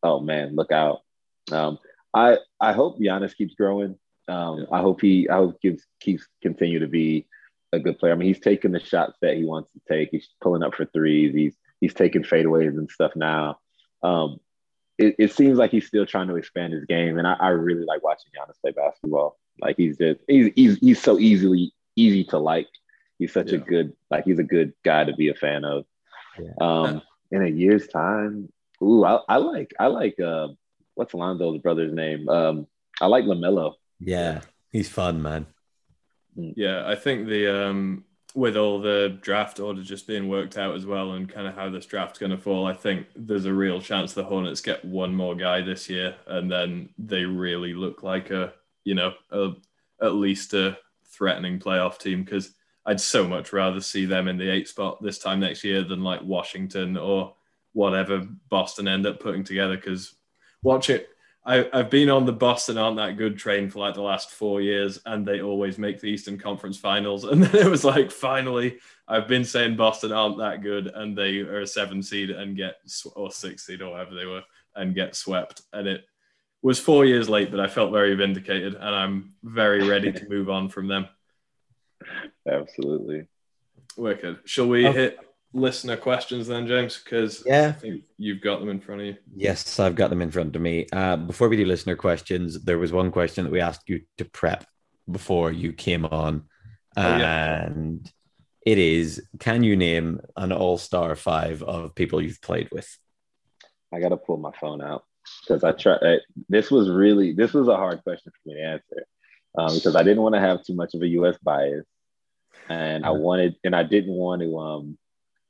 Oh man, look out! Um, I I hope Giannis keeps growing. Um, I hope he I hope gives keeps continue to be a good player. I mean, he's taking the shots that he wants to take. He's pulling up for threes. He's he's taking fadeaways and stuff now. Um, it, it seems like he's still trying to expand his game, and I, I really like watching Giannis play basketball. Like he's just he's he's, he's so easily easy to like. He's such a good like he's a good guy to be a fan of. Yeah. Um, in a year's time, ooh, I, I like I like uh, what's Lonzo's brother's name? Um, I like Lamelo. Yeah, he's fun, man. Yeah, I think the um, with all the draft order just being worked out as well, and kind of how this draft's going to fall, I think there's a real chance the Hornets get one more guy this year, and then they really look like a you know a, at least a threatening playoff team because I'd so much rather see them in the eight spot this time next year than like Washington or whatever Boston end up putting together. Because watch it. I, I've been on the Boston aren't that good train for like the last four years, and they always make the Eastern Conference Finals. And then it was like, finally, I've been saying Boston aren't that good, and they are a seven seed and get or six seed or whatever they were, and get swept. And it was four years late, but I felt very vindicated, and I'm very ready to move on from them. Absolutely. Wicked. Shall we Oh. hit listener questions then, James? Because Yeah. I think you've got them in front of you. Yes, I've got them in front of me. Uh, before we do listener questions, there was one question that we asked you to prep before you came on. Oh, yeah. And it is Can you name an all star five of people you've played with? I got to pull my phone out because I try. I, this was really this was a hard question for me to answer um, because I didn't want to have too much of a U.S. bias, and I Mhm. wanted and I didn't want to. Um,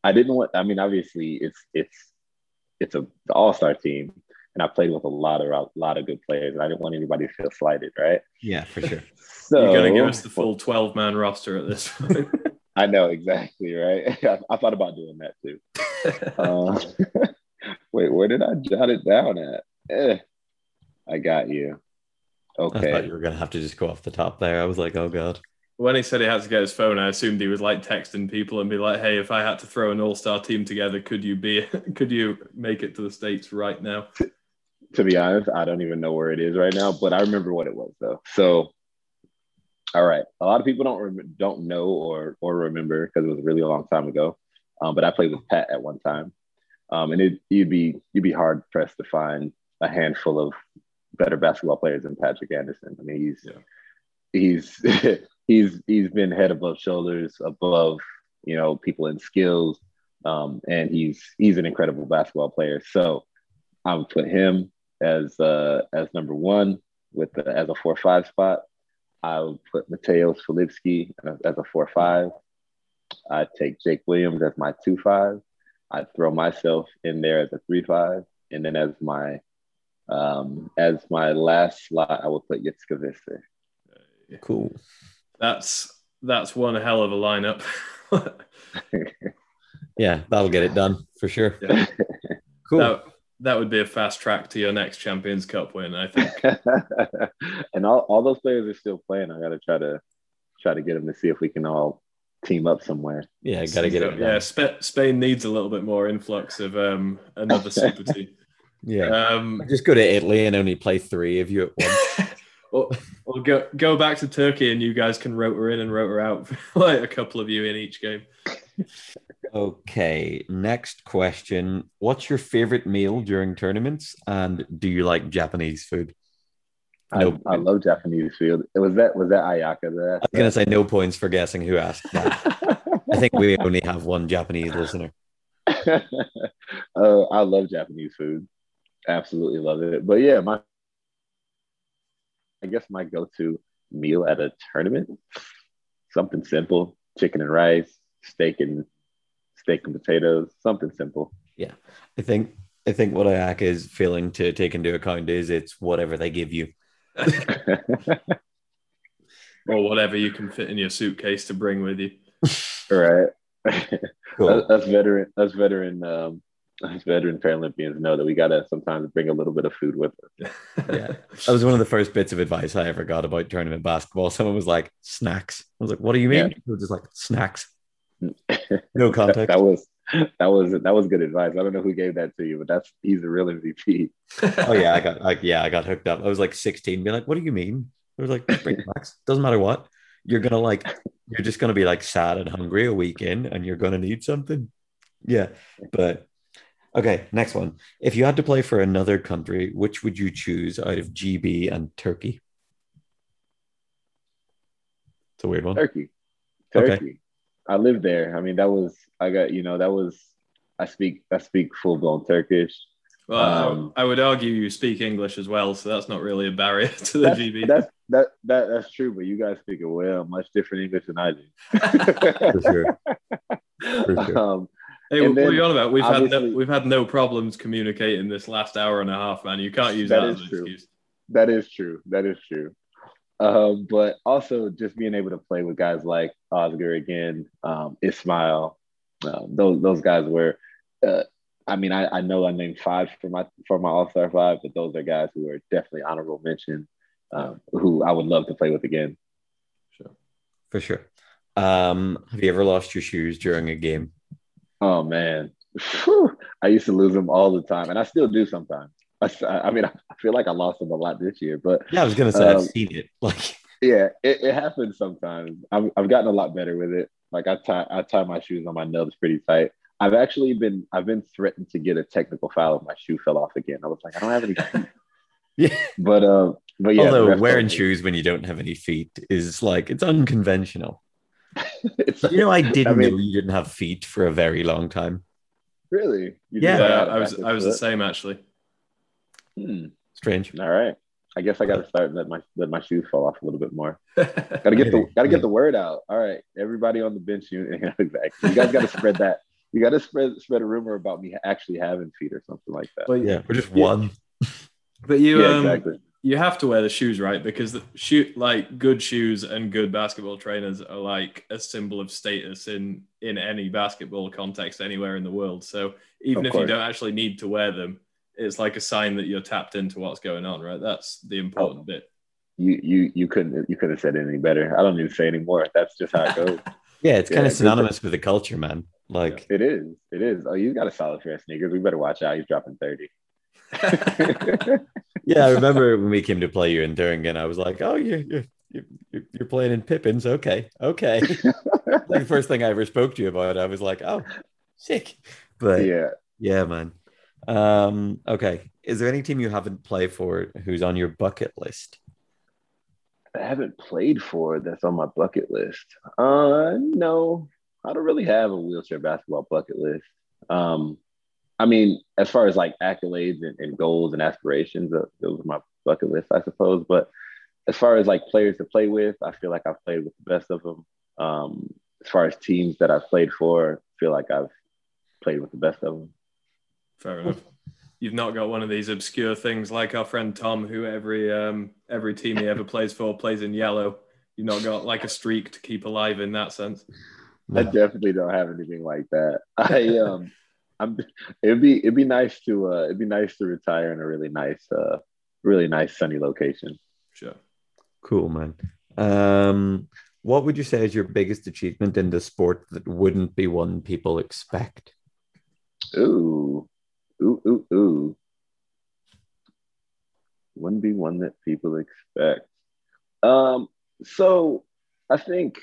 I didn't want. I mean, obviously, it's it's it's a the All Star team, and I played with a lot of a lot of good players, and I didn't want anybody to feel slighted, right? Yeah, for sure. So You're going to give us the full 12 man roster at this point. I know exactly, right? I, I thought about doing that too. Uh, wait, where did I jot it down at? Eh, I got you. I thought Okay. you were going to have to just go off the top there. I was like, oh, God. When he said he had to get his phone, I assumed he was like texting people and be like, "Hey, if I had to throw an all-star team together, could you be? Could you make it to the states right now?" To be honest, I don't even know where it is right now, but I remember what it was though. So, all right, a lot of people don't rem- don't know or or remember because it was really a long time ago. Um, but I played with Pat at one time, um, and it, you'd be you'd be hard pressed to find a handful of better basketball players than Patrick Anderson. I mean, he's Yeah. he's he's he's been head above shoulders above you know people in skills, um, and he's he's an incredible basketball player. So I would put him as uh, as number one with the, as a four five spot. I would put Mateo Filipski as, a four five. I'd take Jake Williams as my two five. I'd throw myself in there as a three five, and then as my um, as my last slot, I would put Jitske Visser. Cool. That's that's one hell of a lineup. yeah, that'll get it done for sure. Yeah. Cool. That, that would be a fast track to your next Champions Cup win, I think. and all, all those players are still playing. I got to try to try to get them to see if we can all team up somewhere. yeah, got to get it. Yeah. Sp- Spain needs a little bit more influx of um, another super team. Yeah. Um, Just go to Italy and only play three of you at once. Or, or go go back to Turkey and you guys can rotor in and rotor out, like a couple of you in each game. Okay, next question. What's your favorite meal during tournaments? And do you like Japanese food? I, No. I love Japanese food. Was that was that Ayaka that? I was going to say no points for guessing who asked that. I think we only have one Japanese listener. uh, I love Japanese food. Absolutely love it. But yeah, my I guess my go-to meal at a tournament, something simple, chicken and rice, steak and steak and potatoes, something simple. Yeah, I think I think what Ayaka is failing to take into account is it's whatever they give you. Or whatever you can fit in your suitcase to bring with you. right. Cool. Us veteran, us veteran, um, veteran Paralympians know that we gotta sometimes bring a little bit of food with us. Yeah. That was one of the first bits of advice I ever got about tournament basketball. Someone was like, snacks. I was like, what do you mean? Yeah. Just like, snacks. No context. that was that was that was good advice. I don't know who gave that to you, but that's he's a real MVP. oh yeah, I got like yeah, I got hooked up. I was like 16, being like, what do you mean? I was like, bring snacks. Doesn't matter what. You're gonna like you're just gonna be like sad and hungry a week in and you're gonna need something. Yeah. But okay, next one. If you had to play for another country, which would you choose out of GB and Turkey? It's a weird one. Turkey. Okay. Turkey. I lived there. I mean, that was I got you know that was I speak I speak full blown Turkish. Well, I- Um, I would argue you speak English as well, so that's not really a barrier to the That's, GB. that's that that that's true, but you guys speak it well, much different English than I do. For do. sure. For sure. um, Hey, And what are you on about? We've had no, we've had no problems communicating this last hour and a half, man. You can't use That that, is as an true. excuse. that is true. That is true. Um, but also just being able to play with guys like Oscar again, um, Ismail, um, those those guys were. Uh, I mean, I, I know I named five for my for my All Star five, but those are guys who are definitely honorable mention, um, who I would love to play with again. Sure. For sure. Um, have you ever lost your shoes during a game? Oh man, Whew. I used to lose them all the time, and I still do sometimes. I mean, I feel like I lost them a lot this year, but Yeah, I was gonna say I've Um, seen it. Like yeah, it, it happens sometimes. I've, I've gotten a lot better with it. Like I tie I tie my shoes on my nubs pretty tight. I've actually been I've been threatened to get a technical foul if my shoe fell off again. I was like, I don't have any yeah. But uh, but yeah. Although wearing shoes when you don't have any feet is like it's unconventional. It's You know, I didn't I mean- know you didn't have feet for a very long time. really. You Yeah. just Yeah, had a I was I was the foot? same actually. Hmm. Strange. All right. I guess I got to start and let my let my shoes fall off a little bit more. Got to get the got to get the word out. All right, everybody on the bench unit. exactly. You guys got to spread that. You got to spread spread a rumor about me actually having feet or something like that. but, Yeah, we're just Yeah. one. but you yeah, um, exactly. You have to wear the shoes right because the shoe like good shoes and good basketball trainers are like a symbol of status in in any basketball context anywhere in the world so even if you don't actually need to wear them it's like a sign that you're tapped into what's going on right that's the important bit You you you couldn't you couldn't have said it any better. I don't need to say anymore. That's just how it goes. Yeah, it's kind Yeah, of synonymous with the culture, man. Like, it is. It is. Oh, you got a solid pair of sneakers. We better watch out. He's dropping thirty. yeah, I remember when we came to play you in Thuringen, I was like, oh, you're you're you're, playing in Pippins. Okay, okay. like the first thing I ever spoke to you about, I was like, oh, sick. But yeah. Yeah, man. Um, okay. Is there any team you haven't played for who's on your bucket list? I haven't played for that's on my bucket list. Uh, no, I don't really have a wheelchair basketball bucket list. Um, I mean, as far as like accolades and, and goals and aspirations, uh, those are my bucket list, I suppose. But as far as like players to play with, I feel like I've played with the best of them. Um, as far as teams that I've played for, I feel like I've played with the best of them. fair enough you've not got one of these obscure things like our friend tom who every um every team he ever plays for plays in yellow you've not got like a streak to keep alive in that sense. I definitely don't have anything like that. I um, I'm. It'd be it'd be nice to uh, it'd be nice to retire in a really nice uh, really nice sunny location. Sure. Cool, man. Um, what would you say is your biggest achievement in the sport that wouldn't be one people expect? Ooh, ooh, ooh, ooh. Wouldn't be one that people expect. Um, so I think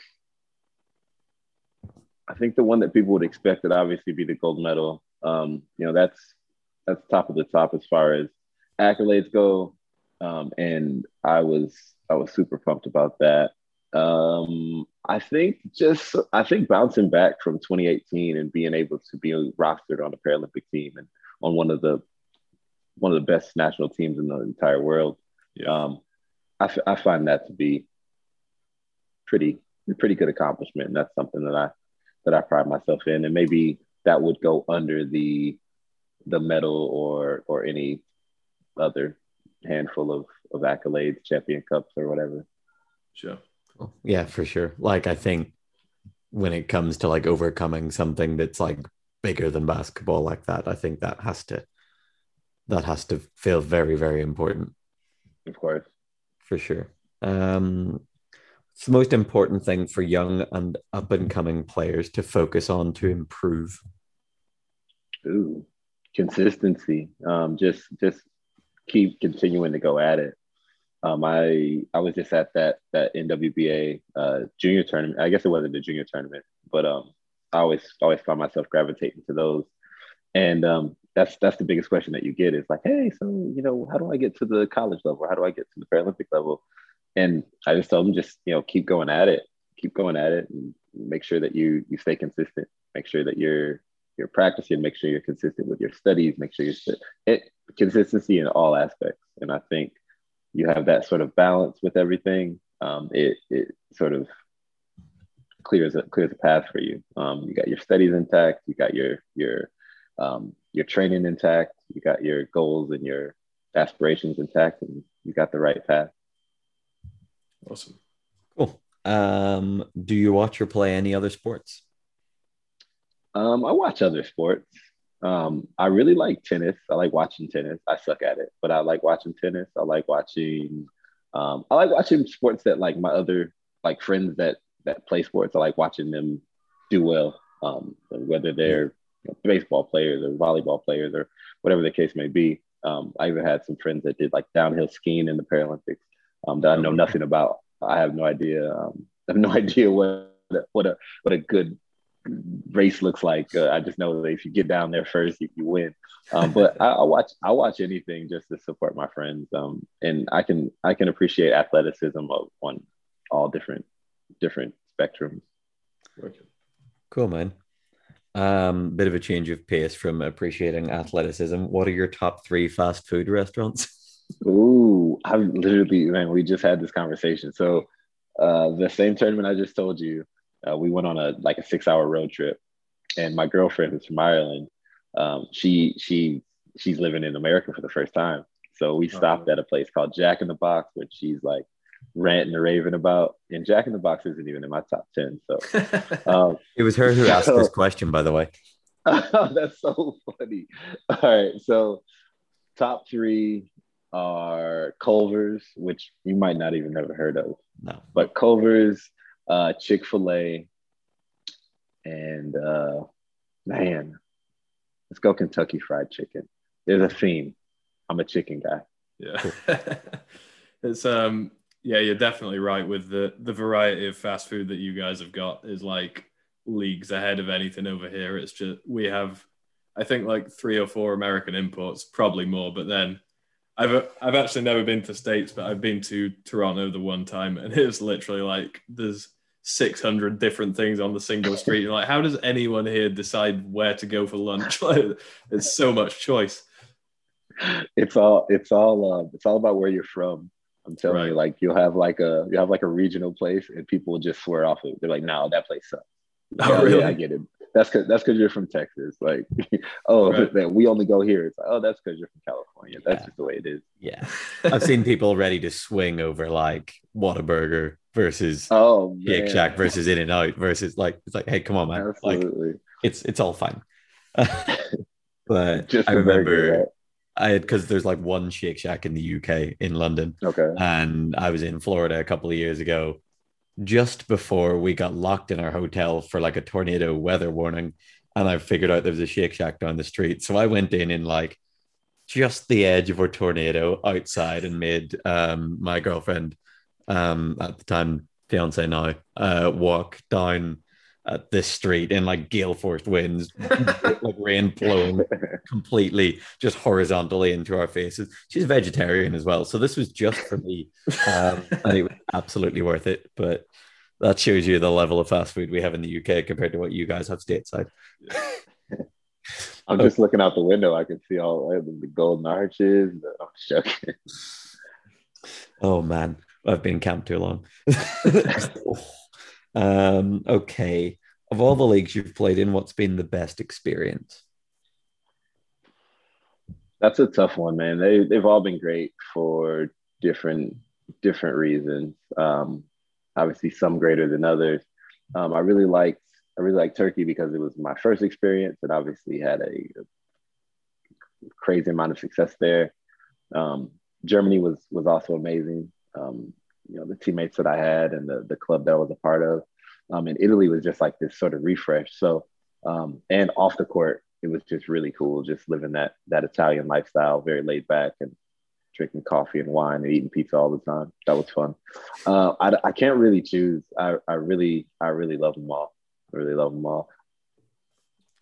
I think the one that people would expect would obviously be the gold medal. Um, you know, that's that's top of the top as far as accolades go. Um, and I was I was super pumped about that. Um, I think just I think bouncing back from 2018 and being able to be rostered on a Paralympic team and on one of the one of the best national teams in the entire world. Yeah. Um, I, f- I find that to be pretty pretty good accomplishment, and that's something that I that I pride myself in. And maybe that would go under the the medal or or any other handful of of accolades, champion cups or whatever. Sure. Yeah, for sure. Like I think when it comes to like overcoming something that's like bigger than basketball like that, I think that has to that has to feel very, very important. Of course. For sure. Um it's the most important thing for young and up and coming players to focus on to improve? Ooh, consistency. Um, just just keep continuing to go at it. Um, I I was just at that that NWBA uh, junior tournament. I guess it wasn't the junior tournament, but um, I always always find myself gravitating to those. And um, that's that's the biggest question that you get is like, hey, so you know, how do I get to the college level? How do I get to the Paralympic level? And I just told them just you know keep going at it, keep going at it, and make sure that you you stay consistent. Make sure that you're you're practicing. Make sure you're consistent with your studies. Make sure you're it consistency in all aspects. And I think you have that sort of balance with everything. Um, it it sort of clears a clears a path for you. Um, you got your studies intact. You got your your um, your training intact. You got your goals and your aspirations intact, and you got the right path. Awesome. Cool. Um, do you watch or play any other sports? Um, I watch other sports. Um, I really like tennis. I like watching tennis. I suck at it, but I like watching tennis. I like watching. Um, I like watching sports that like my other like friends that that play sports. I like watching them do well. Um, whether they're you know, baseball players or volleyball players or whatever the case may be. Um, I even had some friends that did like downhill skiing in the Paralympics um, that I know nothing about. I have no idea. Um, I have no idea what what a what a good race looks like. Uh, I just know that if you get down there first, you, you win. Um, but I, I, watch I watch anything just to support my friends, um, and I can I can appreciate athleticism of, on all different different spectrums. Cool, man. Um, bit of a change of pace from appreciating athleticism. What are your top three fast food restaurants? Ooh, I literally, man, we just had this conversation. So, uh, the same tournament I just told you, uh, we went on a like a six hour road trip, and my girlfriend who's from Ireland, um, she she she's living in America for the first time. So we oh, stopped at a place called Jack in the Box, which she's like ranting and raving about. And Jack in the Box isn't even in my top ten. So um, it was her who asked this question, by the way. that's so funny. All right, so top three are Culver's, which you might not even ever heard of. No. But Culver's, uh, Chick fil A, and uh, man, let's go Kentucky Fried Chicken. There's a theme. I'm a chicken guy. Yeah. it's um yeah, you're definitely right with the the variety of fast food that you guys have got is like leagues ahead of anything over here. It's just we have I think like three or four American imports, probably more, but then I've I've actually never been to states, but I've been to Toronto the one time, and it's literally like there's 600 different things on the single street. You're like, how does anyone here decide where to go for lunch? Like, it's so much choice. It's all it's all uh, it's all about where you're from. I'm telling right. you, like you'll have like a you have like a regional place, and people will just swear off it. They're like, "No, that place sucks." Oh, yeah, really? Yeah, I get it. That's because that's because you're from Texas. Like, oh, right. we only go here. It's like, oh, that's because you're from California. Yeah. That's just the way it is. Yeah, I've seen people ready to swing over like Whataburger versus Oh, Shake man. Shack versus In and Out versus like it's like, hey, come on, man. Like Absolutely. it's it's all fine. but Just I remember? I had because there's like one Shake Shack in the UK in London, Okay. and I was in Florida a couple of years ago, just before we got locked in our hotel for like a tornado weather warning, and I figured out there was a Shake Shack down the street, so I went in in like just the edge of a tornado outside and made um, my girlfriend um, at the time fiance now uh, walk down at this street in like gale force winds like rain blowing completely just horizontally into our faces she's a vegetarian as well so this was just for me um, and it was absolutely worth it but that shows you the level of fast food we have in the uk compared to what you guys have stateside I'm just looking out the window. I can see all the golden arches. I'm joking. Oh man, I've been camped too long. um, okay. Of all the leagues you've played in, what's been the best experience? That's a tough one, man. They they've all been great for different different reasons. Um, obviously, some greater than others. Um, I really liked I really liked Turkey because it was my first experience, and obviously had a, a crazy amount of success there. Um, Germany was was also amazing. Um, you know, the teammates that I had and the the club that I was a part of. Um, and Italy was just like this sort of refresh. So, um, and off the court, it was just really cool, just living that that Italian lifestyle, very laid back and drinking coffee and wine and eating pizza all the time. That was fun. Uh, I, I can't really choose. I, I really I really love them all. I really love them all.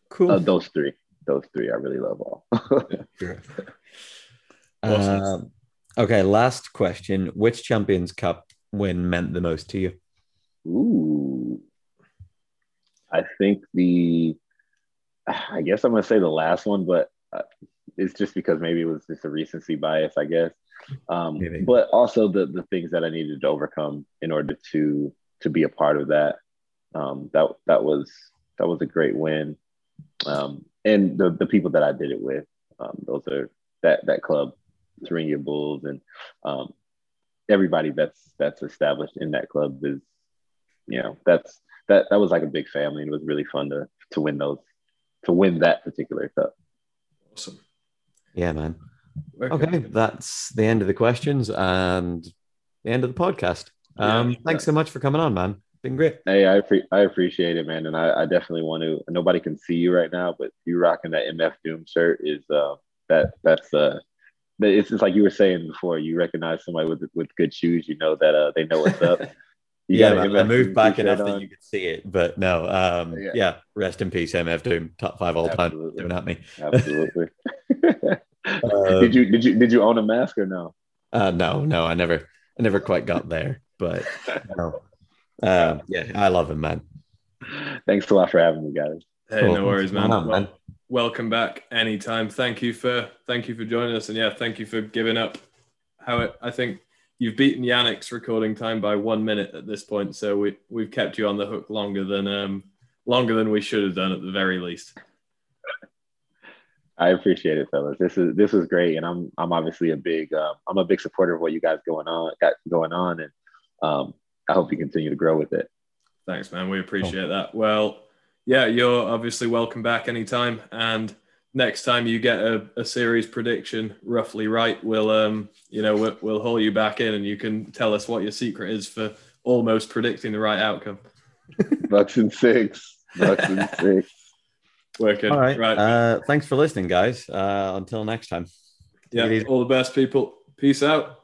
Cool. Uh, those three, those three, I really love all. Sure. Awesome. Um, okay, last question. Which Champions Cup win meant the most to you? Ooh, I think the. I guess I'm gonna say the last one, but uh, it's just because maybe it was just a recency bias, I guess. Um, but also the the things that I needed to overcome in order to to be a part of that. Um, that that was that was a great win, um, and the the people that I did it with. Um, those are that that club, Thuringia Bulls, and um, everybody that's that's established in that club is, you know, that's that that was like a big family, and it was really fun to to win those to win that particular cup. Awesome. Yeah, man. Okay, that's the end of the questions and the end of the podcast. Um, Yeah. thanks so much for coming on, man. Been great. Hey, I appre- I appreciate it, man, and I, I definitely want to. Nobody can see you right now, but you rocking that MF Doom shirt is uh that that's uh that- it's just like you were saying before. You recognize somebody with with good shoes, you know that uh they know what's up. You yeah, man, I moved back t-shirt enough that you could see it, but no. Um, yeah. Yeah. rest in peace, MF Doom, top five all time. Absolutely. Don't at me. Absolutely. Um, did you did you did you own a mask or no? Uh, no, no, I never, I never quite got there, but no. Um, yeah, I love him, man. Thanks a lot for having me, guys. Hey, Cool. no worries, man. Come on, Well, man. Welcome back anytime. Thank you for thank you for joining us, and yeah, thank you for giving up. How it, I think you've beaten Yannick's recording time by one minute at this point, so we we've kept you on the hook longer than um longer than we should have done at the very least. I appreciate it, fellas. This is this was great, and I'm I'm obviously a big uh, I'm a big supporter of what you guys going on got going on, and um, I hope you continue to grow with it. Thanks, man. We appreciate that. Well, yeah, you're obviously welcome back anytime. And next time you get a, a series prediction roughly right, we'll um, you know, we'll, we'll haul you back in and you can tell us what your secret is for almost predicting the right outcome. Bucks and six, Bucks and six. Working. All right. Right. Uh, thanks for listening, guys. Uh, until next time. yeah. take it easy. All the best, people. Peace out.